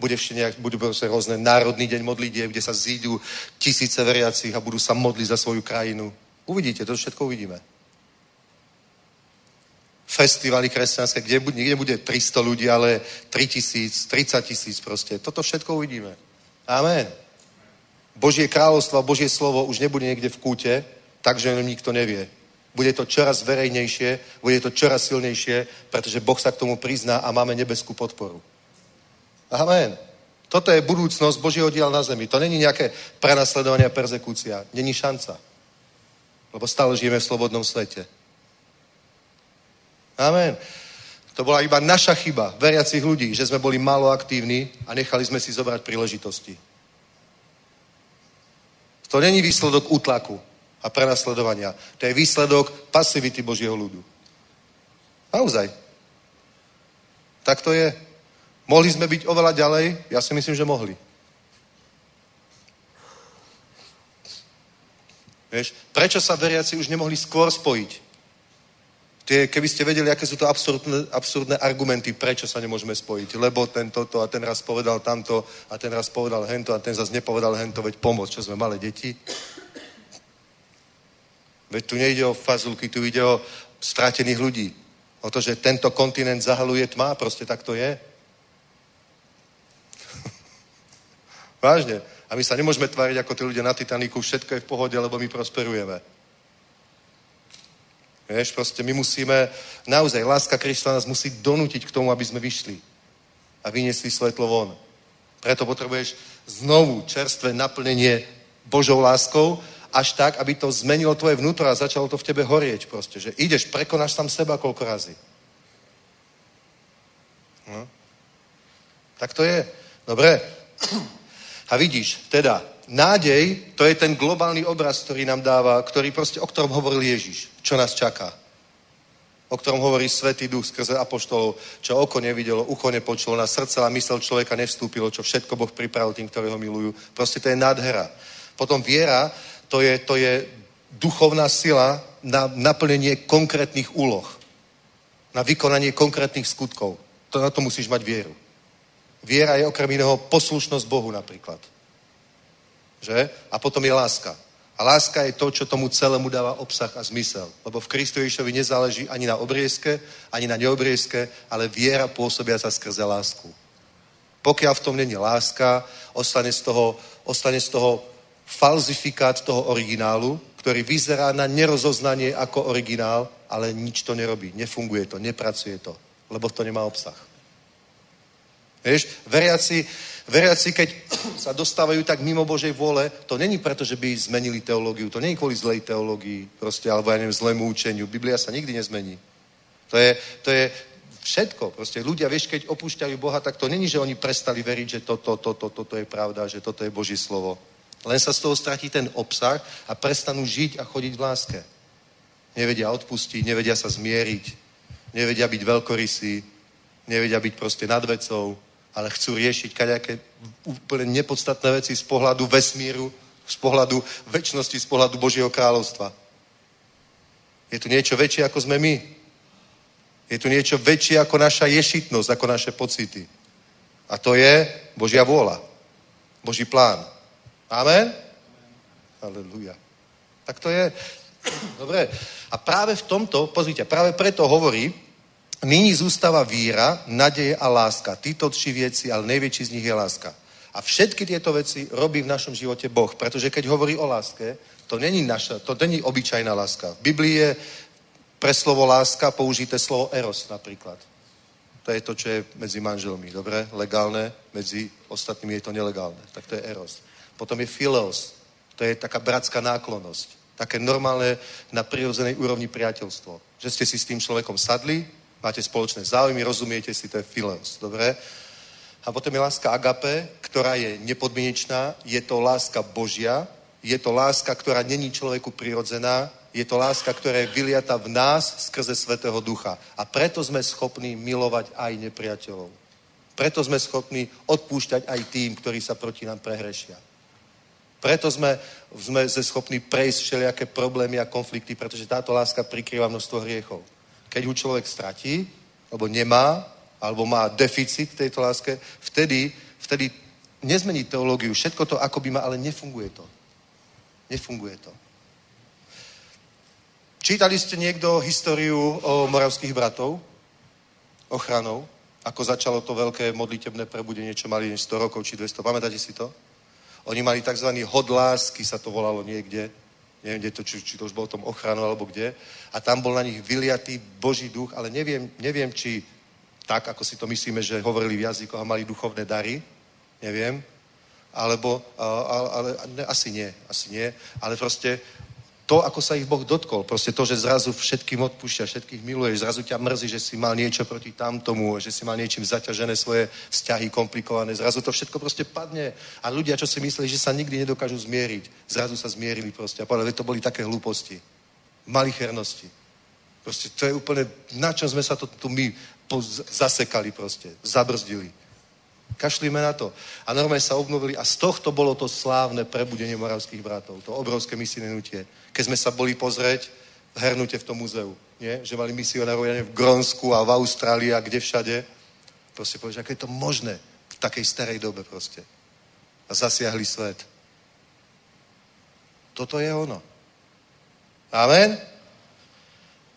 Bude ešte nejak, budú proste rôzne národný deň modlitieb, kde sa zídu tisíce veriacich a budú sa modliť za svoju krajinu. Uvidíte, to všetko uvidíme. Festivaly kresťanské, kde bude, niekde bude 300 ľudí, ale 3 tisíc, 30 tisíc proste. Toto všetko uvidíme. Amen. Božie kráľovstvo a Božie slovo už nebude niekde v kúte, takže nikto nevie. Bude to čoraz verejnejšie, bude to čoraz silnejšie, pretože Boh sa k tomu prizná a máme nebeskú podporu. Amen. Toto je budúcnosť Božieho diela na zemi. To není nejaké prenasledovanie a persekúcia. Není šanca. Lebo stále žijeme v slobodnom svete. Amen. To bola iba naša chyba, veriacich ľudí, že sme boli málo aktívni a nechali sme si zobrať príležitosti. To není výsledok útlaku a prenasledovania. To je výsledok pasivity Božieho ľudu. Naozaj. Tak to je. Mohli sme byť oveľa ďalej? Ja si myslím, že mohli. Vieš, prečo sa veriaci už nemohli skôr spojiť? Tie, keby ste vedeli, aké sú to absurdné, absurdné argumenty, prečo sa nemôžeme spojiť. Lebo ten toto a ten raz povedal tamto a ten raz povedal hento a ten zase nepovedal hento, veď pomoc, čo sme malé deti. Veď tu nejde o fazulky, tu ide o stratených ľudí. O to, že tento kontinent zahaluje tma, proste tak to je. Vážne. A my sa nemôžeme tváriť ako tí ľudia na Titaniku, všetko je v pohode, lebo my prosperujeme. Vieš, proste my musíme, naozaj, láska Krista nás musí donútiť k tomu, aby sme vyšli a vyniesli svetlo von. Preto potrebuješ znovu čerstvé naplnenie Božou láskou, až tak, aby to zmenilo tvoje vnútro a začalo to v tebe horieť proste, že ideš, prekonáš sám seba koľko razy. No. Tak to je. Dobre. A vidíš, teda, nádej, to je ten globálny obraz, ktorý nám dáva, ktorý proste, o ktorom hovoril Ježiš, čo nás čaká. O ktorom hovorí Svetý Duch skrze apoštolov, čo oko nevidelo, ucho nepočulo, na srdce a mysel človeka nevstúpilo, čo všetko Boh pripravil tým, ktorí ho milujú. Proste to je nádhera. Potom viera, to je, to je duchovná sila na naplnenie konkrétnych úloh. Na vykonanie konkrétnych skutkov. To na to musíš mať vieru. Viera je okrem iného poslušnosť Bohu napríklad. Že? A potom je láska. A láska je to, čo tomu celému dáva obsah a zmysel. Lebo v Kristu Ježišovi nezáleží ani na obriezke, ani na neobriezke, ale viera pôsobiaca skrze lásku. Pokiaľ v tom není láska, ostane z toho, ostane z toho falzifikát toho originálu, ktorý vyzerá na nerozoznanie ako originál, ale nič to nerobí, nefunguje to, nepracuje to, lebo to nemá obsah. Vieš, veriaci, veriaci, keď sa dostávajú tak mimo Božej vôle, to není preto, že by zmenili teológiu, to není kvôli zlej teológii, proste, alebo ja neviem, zlému učeniu. Biblia sa nikdy nezmení. To je, to je všetko. Proste ľudia, vieš, keď opúšťajú Boha, tak to není, že oni prestali veriť, že toto, toto, toto, toto je pravda, že toto je Boží slovo. Len sa z toho stratí ten obsah a prestanú žiť a chodiť v láske. Nevedia odpustiť, nevedia sa zmieriť, nevedia byť veľkorysí, nevedia byť proste nad vecou, ale chcú riešiť kaďaké úplne nepodstatné veci z pohľadu vesmíru, z pohľadu väčšnosti, z pohľadu Božieho kráľovstva. Je tu niečo väčšie, ako sme my. Je tu niečo väčšie ako naša ješitnosť, ako naše pocity. A to je Božia vôľa. Boží plán. Amen? Aleluja. Tak to je. Dobre. A práve v tomto, pozrite, práve preto hovorí, nyní zústava víra, nadeje a láska. Títo tři veci, ale najväčší z nich je láska. A všetky tieto veci robí v našom živote Boh. Pretože keď hovorí o láske, to není naša, to není obyčajná láska. V Biblii je pre slovo láska použité slovo eros napríklad. To je to, čo je medzi manželmi, dobre? Legálne, medzi ostatnými je to nelegálne. Tak to je eros. Potom je phileos, to je taká bratská náklonnosť. Také normálne na prirodzenej úrovni priateľstvo. Že ste si s tým človekom sadli, máte spoločné záujmy, rozumiete si, to je phileos, dobre? A potom je láska agape, ktorá je nepodmienečná, je to láska Božia, je to láska, ktorá není človeku prirodzená, je to láska, ktorá je vyliata v nás skrze Svetého Ducha. A preto sme schopní milovať aj nepriateľov. Preto sme schopní odpúšťať aj tým, ktorí sa proti nám prehrešia. Preto sme, sme schopní prejsť všelijaké problémy a konflikty, pretože táto láska prikrýva množstvo hriechov. Keď ho človek stratí, alebo nemá, alebo má deficit tejto láske, vtedy, vtedy nezmení teológiu. Všetko to, ako by má, ale nefunguje to. Nefunguje to. Čítali ste niekto históriu o moravských bratov? Ochranou? Ako začalo to veľké modlitebné prebudenie, čo mali 100 rokov či 200. Pamätáte si to? Oni mali tzv. hodlásky, sa to volalo niekde. Neviem, kde to, či, či to už bolo tom ochranu alebo kde. A tam bol na nich vyliatý Boží duch, ale neviem, neviem či tak, ako si to myslíme, že hovorili v jazykoch a mali duchovné dary. Neviem. Alebo, ale, ale ne, asi nie, asi nie. Ale proste to, ako sa ich Boh dotkol, proste to, že zrazu všetkým odpúšťa, všetkých miluješ, zrazu ťa mrzí, že si mal niečo proti tamtomu, že si mal niečím zaťažené svoje vzťahy komplikované, zrazu to všetko proste padne. A ľudia, čo si mysleli, že sa nikdy nedokážu zmieriť, zrazu sa zmierili proste. A povedali, to boli také hlúposti, malichernosti. Proste to je úplne, na čom sme sa to tu my zasekali proste, zabrzdili. Kašlíme na to. A normálne sa obnovili a z tohto bolo to slávne prebudenie moravských bratov. To obrovské misijné nutie. Keď sme sa boli pozrieť v hernute v tom muzeu, nie? že mali misionárov ja v Grónsku a v Austrálii a kde všade. Proste povedať, ako je to možné v takej starej dobe proste. A zasiahli svet. Toto je ono. Amen?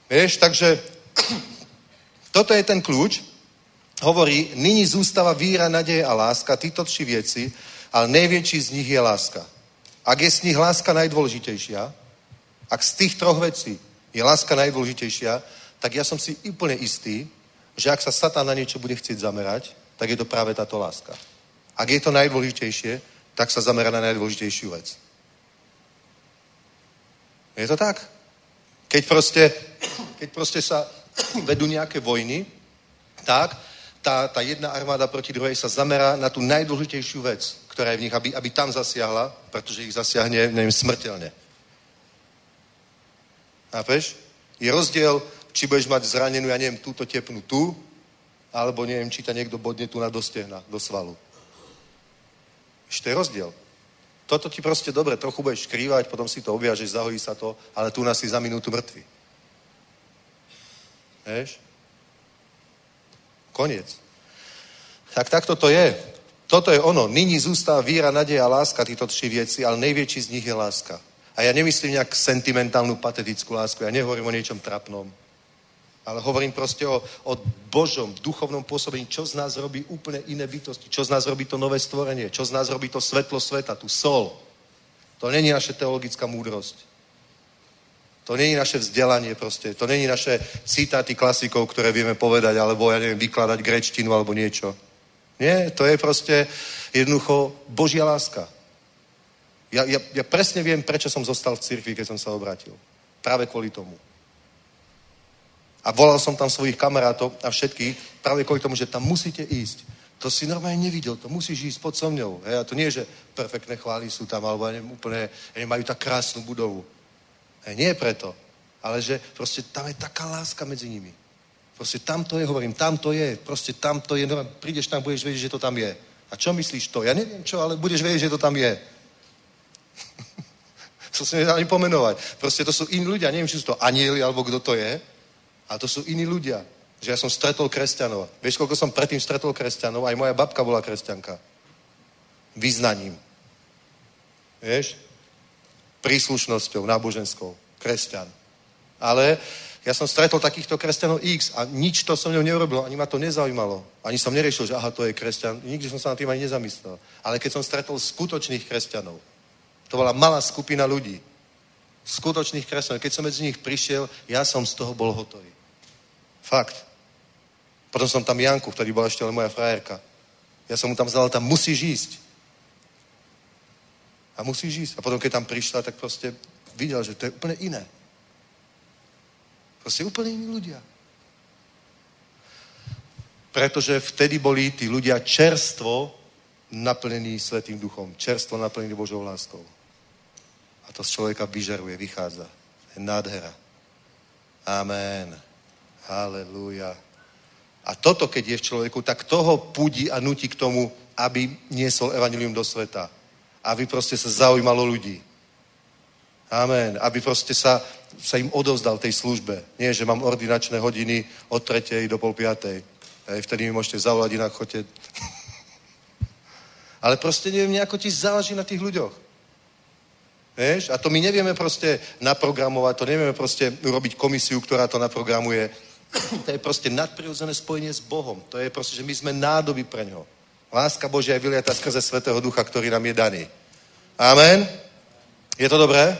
Vieš, takže toto je ten kľúč, hovorí, nyní zústava víra, nadeje a láska, títo tři věci, ale největší z nich je láska. Ak je z nich láska najdôležitejšia, ak z tých troch vecí je láska najdôležitejšia, tak ja som si úplne istý, že ak sa Satan na niečo bude chcieť zamerať, tak je to práve táto láska. Ak je to najdôležitejšie, tak sa zamera na najdôležitejšiu vec. Je to tak? Keď proste, keď proste sa vedú nejaké vojny, tak tá, tá jedna armáda proti druhej sa zamerá na tú najdôležitejšiu vec, ktorá je v nich, aby, aby tam zasiahla, pretože ich zasiahne, neviem, smrteľne. Chápeš? Je rozdiel, či budeš mať zranenú, ja neviem, túto tepnu tu, alebo neviem, či ťa niekto bodne tu na dostehna, do svalu. Ešte je rozdiel. Toto ti proste dobre, trochu budeš skrývať, potom si to obviažeš, zahojí sa to, ale tu nás si za minútu mŕtvy. Vieš? Koniec. Tak takto to je. Toto je ono. Nyní zústáva víra, nadeje a láska, títo tři věci, ale největší z nich je láska. A ja nemyslím nejak sentimentálnu, patetickú lásku. Ja nehovorím o niečom trapnom. Ale hovorím proste o, o Božom, duchovnom pôsobení, čo z nás robí úplne iné bytosti, čo z nás robí to nové stvorenie, čo z nás robí to svetlo sveta, tu sol. To není naše teologická múdrosť. To není naše vzdelanie proste, to není naše citáty klasikov, ktoré vieme povedať, alebo ja neviem, vykladať grečtinu alebo niečo. Nie, to je proste jednoducho Božia láska. Ja, ja, ja presne viem, prečo som zostal v cirkvi, keď som sa obrátil. Práve kvôli tomu. A volal som tam svojich kamarátov a všetkých práve kvôli tomu, že tam musíte ísť. To si normálne nevidel, to musíš ísť pod so. Hej, a to nie že perfektné chvály sú tam, alebo neviem, úplne majú tak krásnu budovu. Hej, nie preto, ale že proste tam je taká láska medzi nimi. Proste tam to je, hovorím, tam to je, proste tam to je, no, prídeš tam, budeš vedieť, že to tam je. A čo myslíš to? Ja neviem čo, ale budeš vedieť, že to tam je. to sa nedá ani pomenovať. Proste to sú iní ľudia, neviem, či sú to anieli, alebo kto to je, a to sú iní ľudia. Že ja som stretol kresťanov. Vieš, koľko som predtým stretol kresťanov? Aj moja babka bola kresťanka. Význaním. Vieš? Príslušnosťou náboženskou. Kresťan. Ale ja som stretol takýchto kresťanov X a nič to so mnou neurobilo, ani ma to nezaujímalo. Ani som neriešil, že aha, to je kresťan. Nikdy som sa na tým ani nezamyslel. Ale keď som stretol skutočných kresťanov, to bola malá skupina ľudí, skutočných kresťanov, keď som medzi nich prišiel, ja som z toho bol hotový. Fakt. Potom som tam Janku, ktorý bola ešte len moja frajerka. Ja som mu tam zadal, tam musíš ísť. A musíš ísť. A potom, keď tam prišla, tak proste videl, že to je úplne iné. Proste úplne iní ľudia. Pretože vtedy boli tí ľudia čerstvo naplnení Svetým duchom. Čerstvo naplnení Božou láskou. A to z človeka vyžaruje, vychádza. Je nádhera. Amen. Halelúja. A toto, keď je v človeku, tak toho pudí a nutí k tomu, aby niesol evanilium do sveta. Aby proste sa zaujímalo ľudí. Amen. Aby proste sa, sa im odovzdal tej službe. Nie, že mám ordinačné hodiny od tretej do pol piatej. Hej, vtedy mi môžete zavolať, inak chodte. Ale proste neviem, nejako ti záleží na tých ľuďoch. Vieš? A to my nevieme proste naprogramovať, to nevieme proste urobiť komisiu, ktorá to naprogramuje. to je proste nadprirodzené spojenie s Bohom. To je proste, že my sme nádoby pre ňo. Láska Božia je vyliata skrze Svetého Ducha, ktorý nám je daný. Amen? Je to dobré?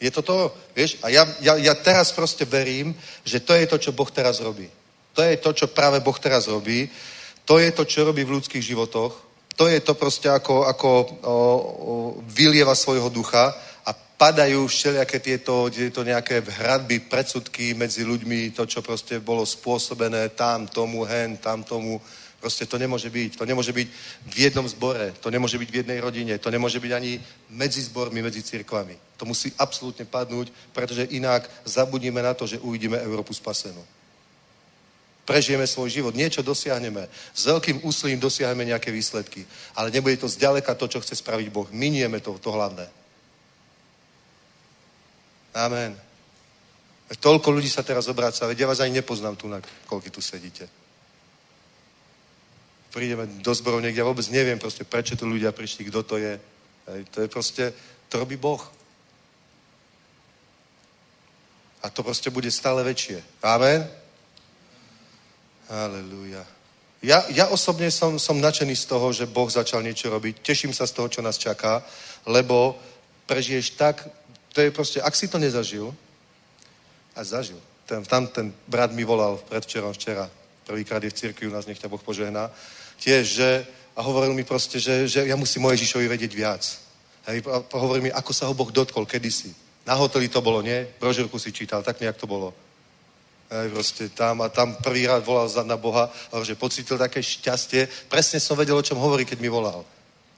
Je to to, vieš? A ja, ja, ja teraz proste verím, že to je to, čo Boh teraz robí. To je to, čo práve Boh teraz robí. To je to, čo robí v ľudských životoch. To je to proste, ako, ako o, o, vylieva svojho ducha a padajú všelijaké tieto, tieto nejaké hradby, predsudky medzi ľuďmi, to, čo proste bolo spôsobené tam tomu, hen, tam tomu. Proste to nemôže byť. To nemôže byť v jednom zbore, to nemôže byť v jednej rodine, to nemôže byť ani medzi zbormi, medzi cirkvami. To musí absolútne padnúť, pretože inak zabudíme na to, že uvidíme Európu spasenú. Prežijeme svoj život, niečo dosiahneme. S veľkým úsilím dosiahneme nejaké výsledky. Ale nebude to zďaleka to, čo chce spraviť Boh. Minieme to, to hlavné. Amen. Toľko ľudí sa teraz obráca, veď ja vás ani nepoznám tu, na koľky tu sedíte prídeme do zborov niekde, ja vôbec neviem proste, prečo tu ľudia prišli, kto to je. Hej, to je proste, to robí Boh. A to proste bude stále väčšie. Amen? Halelúja. Ja, ja osobne som, som nadšený z toho, že Boh začal niečo robiť. Teším sa z toho, čo nás čaká, lebo prežiješ tak, to je proste, ak si to nezažil, a zažil. Ten, tam ten brat mi volal predvčerom, včera, prvýkrát je v cirkvi u nás, nech ťa Boh požehná, tiež, že, a hovoril mi proste, že, že ja musím o Ježišovi vedieť viac. Hej, a hovoril mi, ako sa ho Boh dotkol kedysi. Na hoteli to bolo, nie? Brožurku si čítal, tak nejak to bolo. Hej, proste tam a tam prvý rád volal na Boha, a že pocítil také šťastie. Presne som vedel, o čom hovorí, keď mi volal.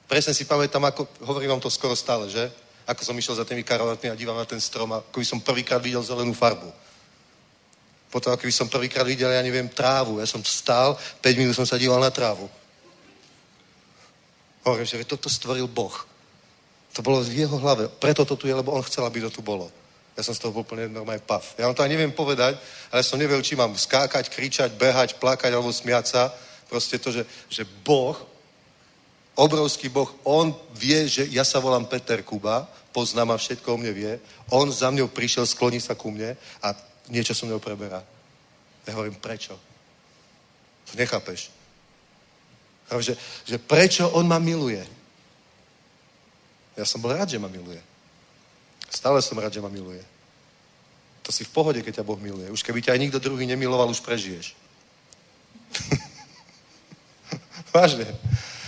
Presne si pamätám, ako, hovorím vám to skoro stále, že? Ako som išiel za tými karolátmi a dívam na ten strom, ako by som prvýkrát videl zelenú farbu. Potom, ako by som prvýkrát videl, ja neviem, trávu. Ja som stál, 5 minút som sa díval na trávu. Hovorím, že toto stvoril Boh. To bolo v jeho hlave. Preto to tu je, lebo on chcel, aby to tu bolo. Ja som z toho úplne normálne pav. Ja vám to ani neviem povedať, ale som nevedel, či mám skákať, kričať, behať, plakať alebo smiať sa. Proste to, že, že Boh, obrovský Boh, on vie, že ja sa volám Peter Kuba, pozná ma, všetko o mne vie. On za mňou prišiel, skloní sa ku mne a niečo so mnou preberá. Ja hovorím, prečo? To nechápeš. Hovorím, že, že prečo on ma miluje? Ja som bol rád, že ma miluje. Stále som rád, že ma miluje. To si v pohode, keď ťa Boh miluje. Už keby ťa aj nikto druhý nemiloval, už prežiješ. Vážne.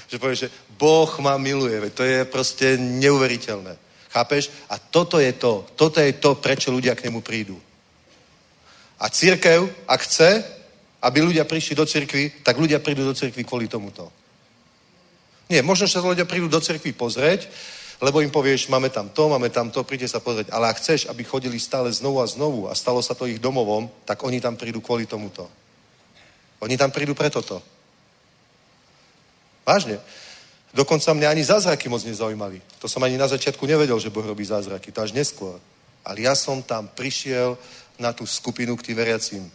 Že povieš, že Boh ma miluje. To je proste neuveriteľné. Chápeš? A toto je to. Toto je to, prečo ľudia k nemu prídu. A církev, ak chce, aby ľudia prišli do cirkvy, tak ľudia prídu do cirkvy kvôli tomuto. Nie, možno sa ľudia prídu do cirkvy pozrieť, lebo im povieš, máme tam to, máme tam to, príďte sa pozrieť. Ale ak chceš, aby chodili stále znovu a znovu a stalo sa to ich domovom, tak oni tam prídu kvôli tomuto. Oni tam prídu preto to. Vážne. Dokonca mňa ani zázraky moc nezaujímali. To som ani na začiatku nevedel, že Boh robí zázraky. To až neskôr. Ale ja som tam prišiel na tú skupinu k tým veriacím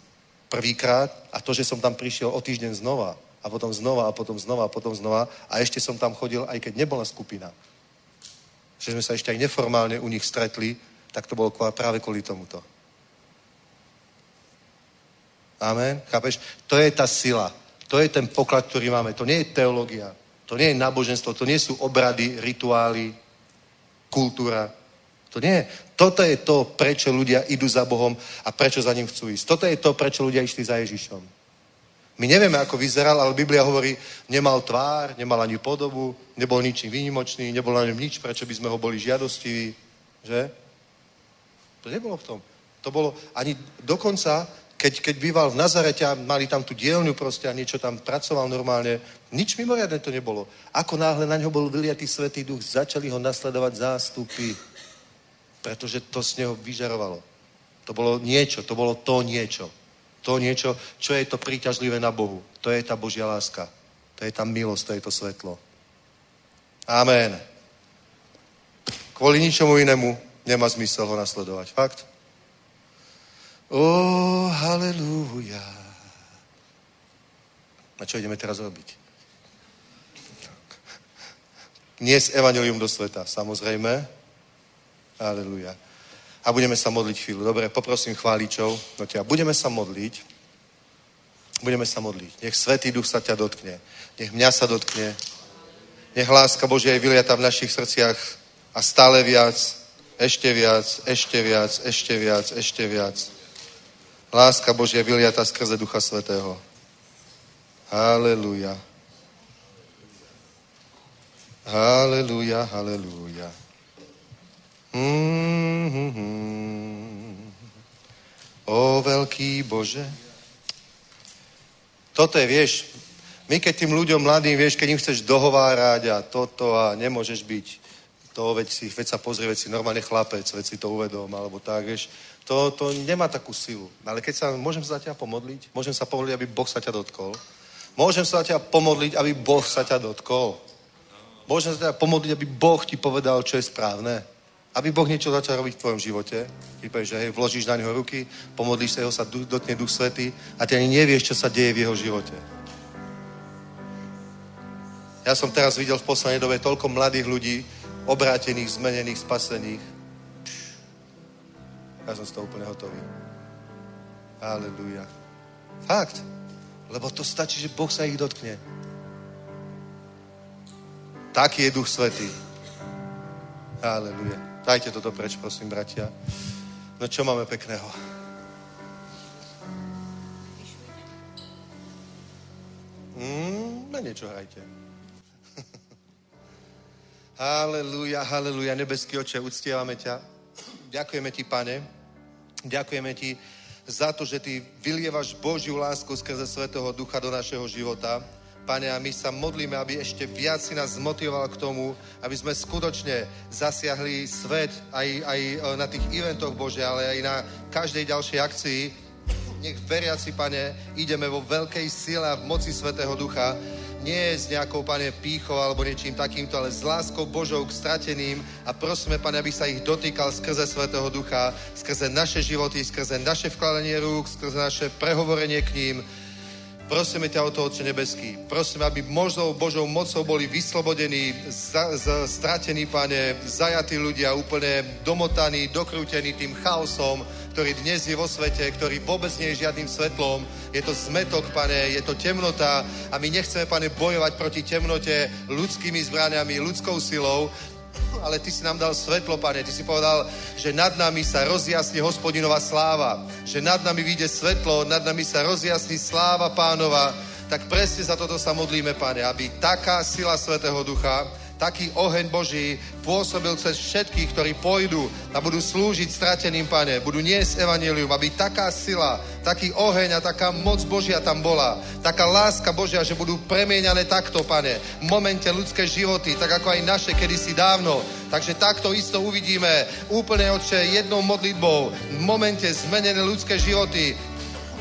prvýkrát a to, že som tam prišiel o týždeň znova a potom znova a potom znova a potom znova a ešte som tam chodil, aj keď nebola skupina. Že sme sa ešte aj neformálne u nich stretli, tak to bolo práve kvôli tomuto. Amen. Chápeš? To je tá sila. To je ten poklad, ktorý máme. To nie je teológia. To nie je náboženstvo. To nie sú obrady, rituály, kultúra. To nie. Toto je to, prečo ľudia idú za Bohom a prečo za ním chcú ísť. Toto je to, prečo ľudia išli za Ježišom. My nevieme, ako vyzeral, ale Biblia hovorí, nemal tvár, nemal ani podobu, nebol ničím výnimočný, nebol na ňom nič, prečo by sme ho boli žiadostiví. Že? To nebolo v tom. To bolo ani dokonca keď, keď býval v Nazarete a mali tam tú dielňu proste a niečo tam pracoval normálne, nič mimoriadne to nebolo. Ako náhle na ňo bol vyliatý Svetý Duch, začali ho nasledovať zástupy, pretože to z neho vyžarovalo. To bolo niečo, to bolo to niečo. To niečo, čo je to príťažlivé na Bohu. To je tá Božia láska. To je tá milosť, to je to svetlo. Amen. Kvôli ničomu inému nemá zmysel ho nasledovať. Fakt? O, oh, halleluja. A čo ideme teraz robiť? Dnes evanelium do sveta, samozrejme. Halleluja. A budeme sa modliť chvíľu. Dobre, poprosím chváličov no ťa. Budeme sa modliť. Budeme sa modliť. Nech Svetý Duch sa ťa dotkne. Nech mňa sa dotkne. Nech láska Božia je vyliata v našich srdciach a stále viac, ešte viac, ešte viac, ešte viac, ešte viac. Láska Božia vyliata skrze Ducha Svetého. Haleluja. Haleluja, haleluja. Mm-hmm. O veľký Bože. Toto je, vieš, my keď tým ľuďom mladým, vieš, keď im chceš dohovárať a toto a nemôžeš byť to, veď, si, veď sa pozrie, veď si normálne chlapec, veď si to uvedom, alebo tak, vieš, to, to nemá takú silu. Ale keď sa, môžem sa za ťa pomodliť? Môžem sa pomodliť, aby Boh sa ťa dotkol? Môžem sa za ťa pomodliť, aby Boh sa ťa dotkol? Môžem sa ťa pomodliť, aby Boh ti povedal, čo je správne? Aby Boh niečo začal robiť v tvojom živote? Povieš, že hej, vložíš na neho ruky, pomodlíš sa, jeho sa dotkne Duch Svety a ty ani nevieš, čo sa deje v jeho živote. Ja som teraz videl v poslednej dobe toľko mladých ľudí, obrátených, zmenených, spasených, ja som z toho úplne hotový. Aleluja. Fakt. Lebo to stačí, že Boh sa ich dotkne. Taký je Duch Svetý. Aleluja. Dajte toto preč, prosím, bratia. No čo máme pekného? Mm, na niečo hrajte. Haleluja, haleluja, nebeský oče, uctievame ťa. Ďakujeme ti, pane, Ďakujeme ti za to, že ty vylievaš Božiu lásku skrze Svetého Ducha do našeho života. Pane, a my sa modlíme, aby ešte viac si nás zmotivoval k tomu, aby sme skutočne zasiahli svet aj, aj e, na tých eventoch Bože, ale aj na každej ďalšej akcii. Nech veriaci, Pane, ideme vo veľkej sile a v moci Svetého Ducha nie s nejakou, pane, pýchou alebo niečím takýmto, ale s láskou Božou k strateným a prosíme, pane, aby sa ich dotýkal skrze Svetého Ducha, skrze naše životy, skrze naše vkladanie rúk, skrze naše prehovorenie k ním. Prosíme ťa o to, Otče nebeský. Prosíme, aby možnou Božou mocou boli vyslobodení, za, za, stratení, pane, zajatí ľudia, úplne domotaní, dokrútení tým chaosom, ktorý dnes je vo svete, ktorý vôbec nie je žiadnym svetlom. Je to zmetok, pane, je to temnota a my nechceme, pane, bojovať proti temnote ľudskými zbraniami, ľudskou silou, ale ty si nám dal svetlo, pane. Ty si povedal, že nad nami sa rozjasní hospodinová sláva. Že nad nami vyjde svetlo, nad nami sa rozjasní sláva pánova. tak presne za toto sa modlíme, pane, aby taká sila Svetého Ducha, taký oheň Boží pôsobil cez všetkých, ktorí pôjdu a budú slúžiť strateným, pane, budú niesť evanelium, aby taká sila, taký oheň a taká moc Božia tam bola, taká láska Božia, že budú premieňané takto, pane, v momente ľudské životy, tak ako aj naše kedysi dávno. Takže takto isto uvidíme úplne, Otče, jednou modlitbou, v momente zmenené ľudské životy,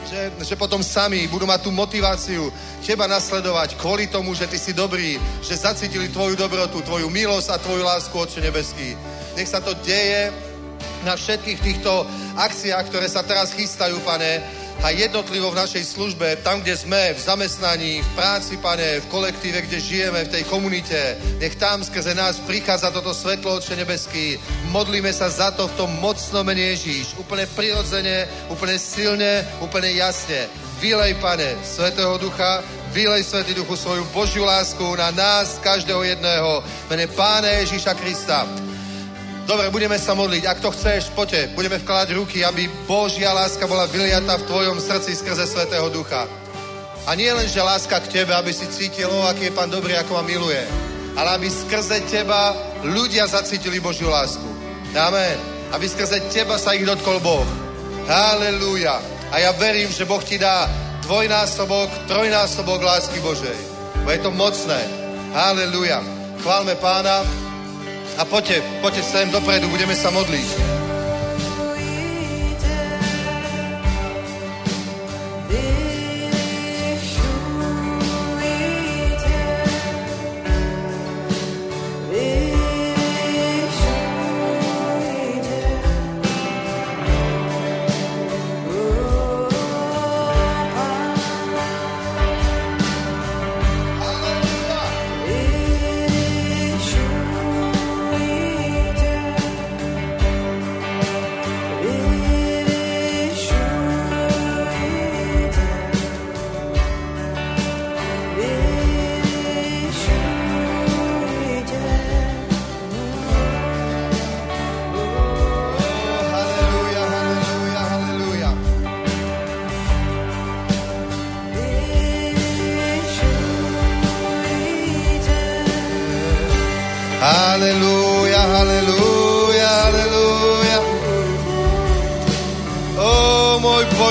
že, že potom sami budú mať tú motiváciu teba nasledovať kvôli tomu, že ty si dobrý, že zacítili tvoju dobrotu, tvoju milosť a tvoju lásku, Otče nebeský. Nech sa to deje na všetkých týchto akciách, ktoré sa teraz chystajú, pane, a jednotlivo v našej službe, tam, kde sme, v zamestnaní, v práci, pane, v kolektíve, kde žijeme, v tej komunite, nech tam skrze nás prichádza toto svetlo, Otče nebeský. Modlíme sa za to v tom mocnom mene Ježíš. Úplne prirodzene, úplne silne, úplne jasne. Vylej, pane, Svetého Ducha, vylej, Svetý Duchu, svoju Božiu lásku na nás, každého jedného. Mene Pána Ježíša Krista. Dobre, budeme sa modliť. Ak to chceš, poďte, budeme vkladať ruky, aby Božia láska bola vyliata v tvojom srdci skrze Svetého Ducha. A nie len, že láska k tebe, aby si cítil, o, aký je Pán dobrý, ako ma miluje, ale aby skrze teba ľudia zacítili Božiu lásku. Amen. Aby skrze teba sa ich dotkol Boh. Halelúja. A ja verím, že Boh ti dá dvojnásobok, trojnásobok lásky Božej. Bo je to mocné. Halelúja. Chválme pána. A poďte, poďte sem dopredu, budeme sa modliť. Halelúja,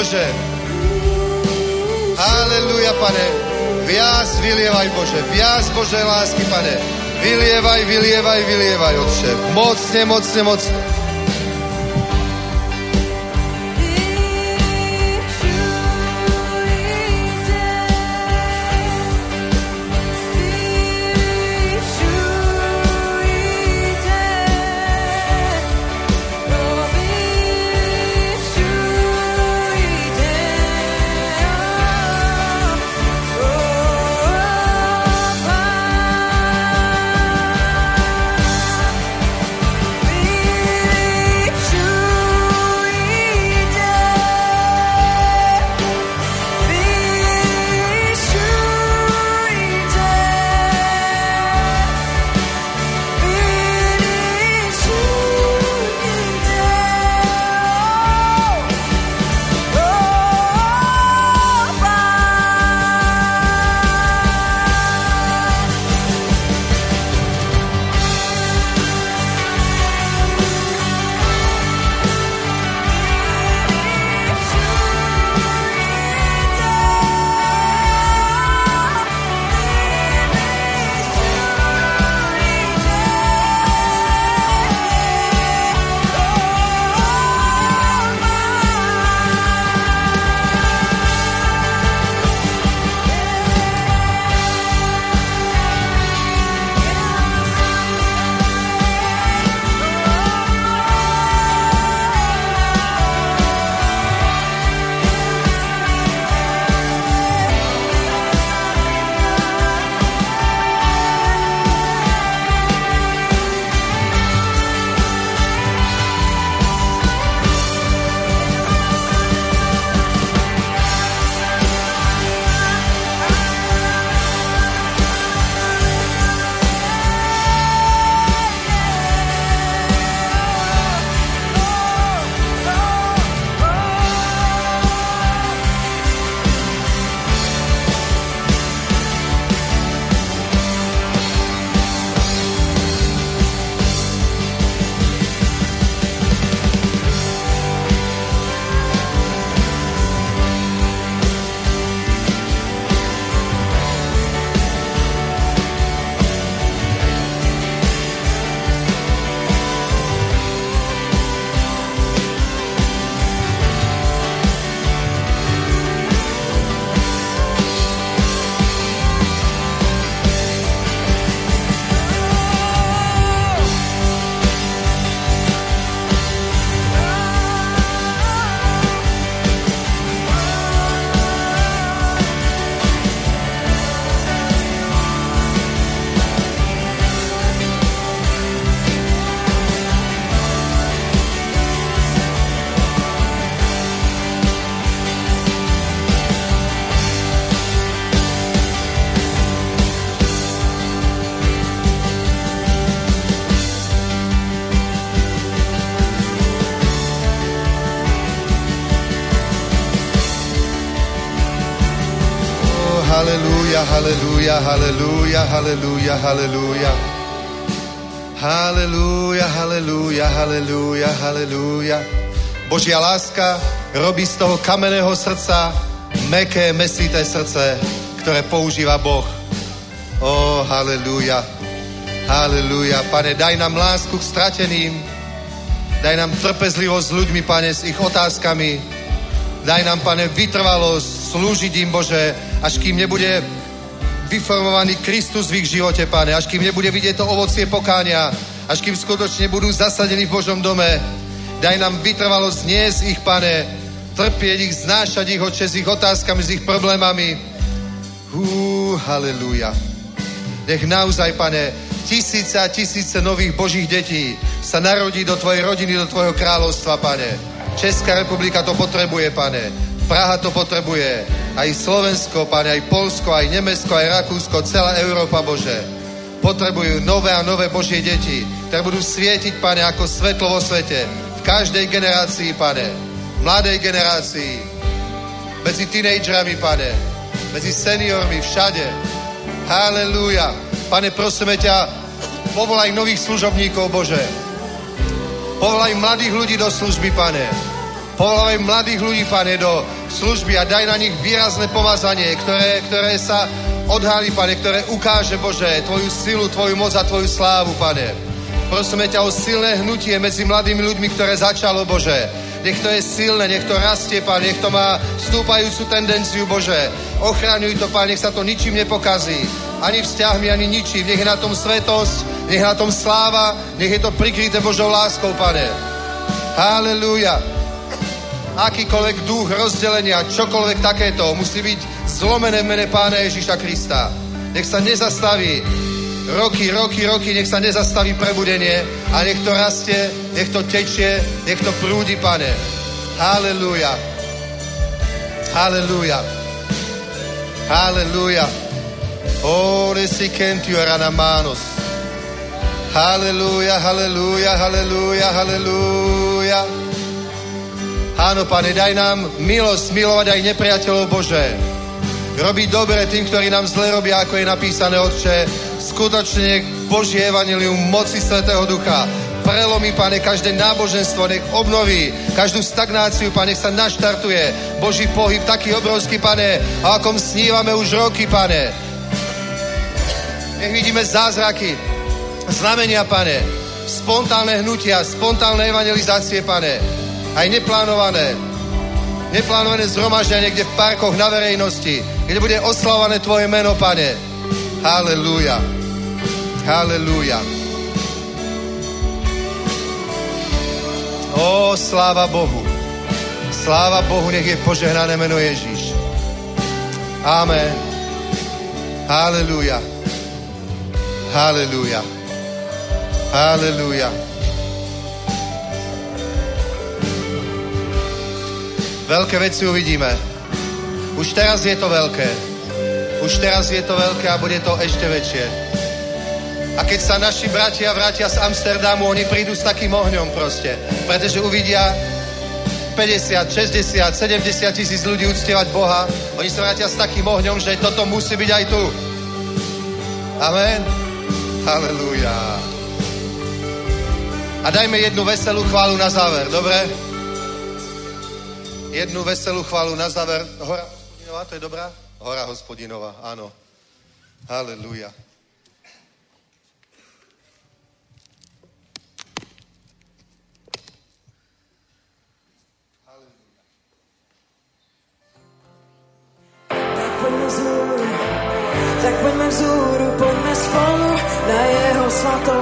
Bože. Halelúja, pane. Viac vylievaj, Bože. Viac Bože lásky, pane. Vylievaj, vylievaj, vylievaj, Otče. Mocne, mocne, mocne. Haleluja, haleluja, haleluja, haleluja. Haleluja, haleluja, haleluja, haleluja. Božia láska robí z toho kamenného srdca meké, mesité srdce, ktoré používa Boh. Ó, oh, haleluja, haleluja. Pane, daj nám lásku k strateným, daj nám trpezlivosť s ľuďmi, Pane, s ich otázkami. Daj nám, Pane, vytrvalosť slúžiť im, Bože, až kým nebude vyformovaný Kristus v ich živote, Pane, až kým nebude vidieť to ovocie pokáňa, až kým skutočne budú zasadení v Božom dome. Daj nám vytrvalosť z ich, Pane, trpieť ich, znášať ich oče s ich otázkami, s ich problémami. Hú, halleluja. Nech naozaj, Pane, tisíce a tisíce nových Božích detí sa narodí do Tvojej rodiny, do Tvojho kráľovstva, Pane. Česká republika to potrebuje, Pane. Praha to potrebuje. Aj Slovensko, Pane, aj Polsko, aj Nemecko, aj Rakúsko, celá Európa, Bože. Potrebujú nové a nové Božie deti, ktoré budú svietiť, Pane, ako svetlo vo svete. V každej generácii, Pane. Mladej generácii. Medzi tínejdžerami, Pane. Medzi seniormi, všade. Halelúja. Pane, prosíme ťa, povolaj nových služobníkov, Bože. Povolaj mladých ľudí do služby, Pane. Povolaj mladých ľudí, Pane, do služby a daj na nich výrazné pomazanie, ktoré, ktoré sa odhalí, Pane, ktoré ukáže, Bože, Tvoju silu, Tvoju moc a Tvoju slávu, Pane. Prosíme ťa o silné hnutie medzi mladými ľuďmi, ktoré začalo, Bože. Nech to je silné, nech to rastie, Pane, nech to má stúpajúcu tendenciu, Bože. Ochraňuj to, Pane, nech sa to ničím nepokazí. Ani vzťahmi, ani ničím. Nech je na tom svetosť, nech je na tom sláva, nech je to prikryté Božou láskou, Pane. Halelúja akýkoľvek duch rozdelenia, čokoľvek takéto, musí byť zlomené v mene Pána Ježíša Krista. Nech sa nezastaví roky, roky, roky, nech sa nezastaví prebudenie a nech to rastie, nech to tečie, nech to prúdi, Pane. Halelúja. Halelúja. Halelúja. Ore si kentio manos. Halelúja, halelúja, halelúja, halelúja. Áno, Pane, daj nám milosť milovať aj nepriateľov Bože. Robiť dobre tým, ktorí nám zle robia, ako je napísané, Otče. Skutočne Božie evanilium moci Svetého Ducha prelomí, Pane, každé náboženstvo, nech obnoví každú stagnáciu, Pane, nech sa naštartuje Boží pohyb taký obrovský, Pane, a akom snívame už roky, Pane. Nech vidíme zázraky, znamenia, Pane, spontánne hnutia, spontánne evangelizácie, Pane aj neplánované, neplánované zhromaždenia niekde v parkoch na verejnosti, kde bude oslavované Tvoje meno, Pane. Halelúja. Halelúja. Ó, sláva Bohu. Sláva Bohu, nech je požehnané meno Ježíš. Amen. Halelúja. Halelúja. Halelúja. Veľké veci uvidíme. Už teraz je to veľké. Už teraz je to veľké a bude to ešte väčšie. A keď sa naši bratia vrátia z Amsterdamu, oni prídu s takým ohňom proste. Pretože uvidia 50, 60, 70 tisíc ľudí uctievať Boha. Oni sa vrátia s takým ohňom, že toto musí byť aj tu. Amen. Halelúja. A dajme jednu veselú chválu na záver, dobre? Jednu veselú chválu na záver. Hora hospodinová, to je dobrá? Hora hospodinová, áno. Halleluja. Tak poďme vzúru, poďme spolu na jeho svatou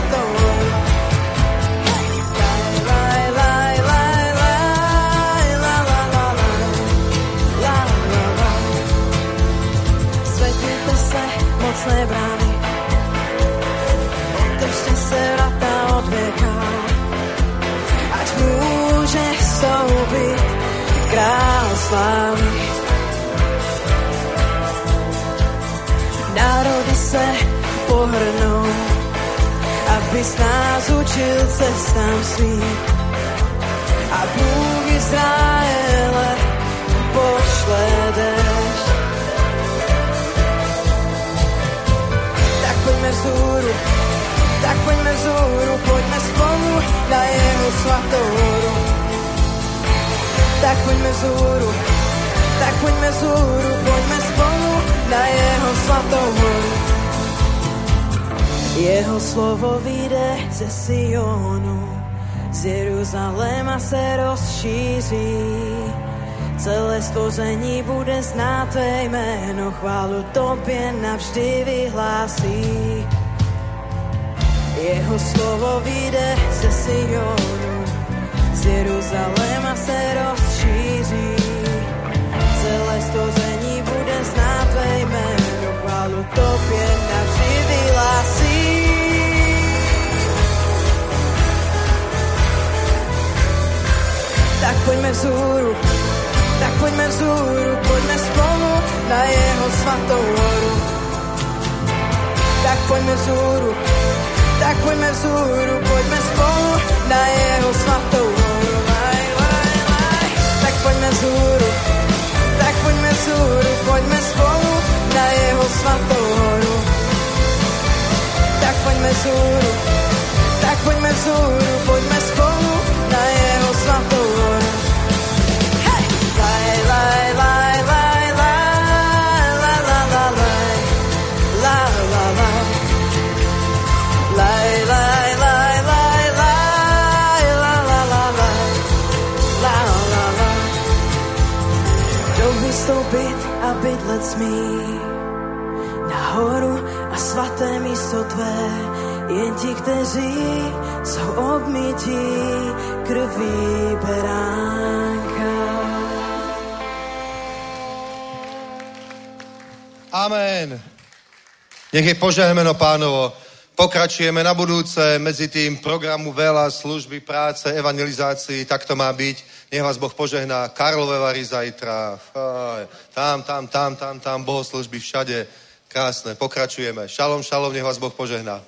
mocné brány, držte se vrata od věka, ať může vstoupit král slávy. Národy se pohrnou, abys nás učil cestám svým. A Bůh Izraele pošle déšť. Vzúru, tak poďme vzúru, poďme spolu na jeho svatou horu. Tak poďme vzúru, tak poďme vzúru, poďme spolu na jeho svatou horu. Jeho slovo vyjde ze Sionu, z Jeruzaléma se rozšíří. Celé stvoření bude znát tvé jméno, chválu tobě navždy vyhlásí. Jeho slovo vyjde ze Sionu, z Jeruzaléma se rozšíří. Celé stvoření bude znát tvé jméno, chválu tobě navždy vyhlásí. Tak poďme vzúru, tak poďme vzúru, poďme spolu na jeho svatou horu. Tak poďme vzúru, tak poďme vzúru, poďme spolu na jeho svatou horu. Laj, laj, laj. Tak poďme vzúru, tak poďme vzúru, poďme spolu na jeho svatou horu. Tak poďme vzúru, tak poďme vzúru, poďme spolu na jeho svatou horu. Hej! Laj, laj, laj, bydlet smí nahoru a svaté místo tvé, jen ti, kteří jsou obmytí krví beránka. Amen. Nech je požehnano pánovo. Pokračujeme na budúce, medzi tým programu veľa, služby, práce, evangelizácii, tak to má byť. Nech vás Boh požehná. Karlové Vary zajtra, Aj, tam, tam, tam, tam, tam, bohoslužby všade. Krásne, pokračujeme. Šalom, šalom, nech vás Boh požehná.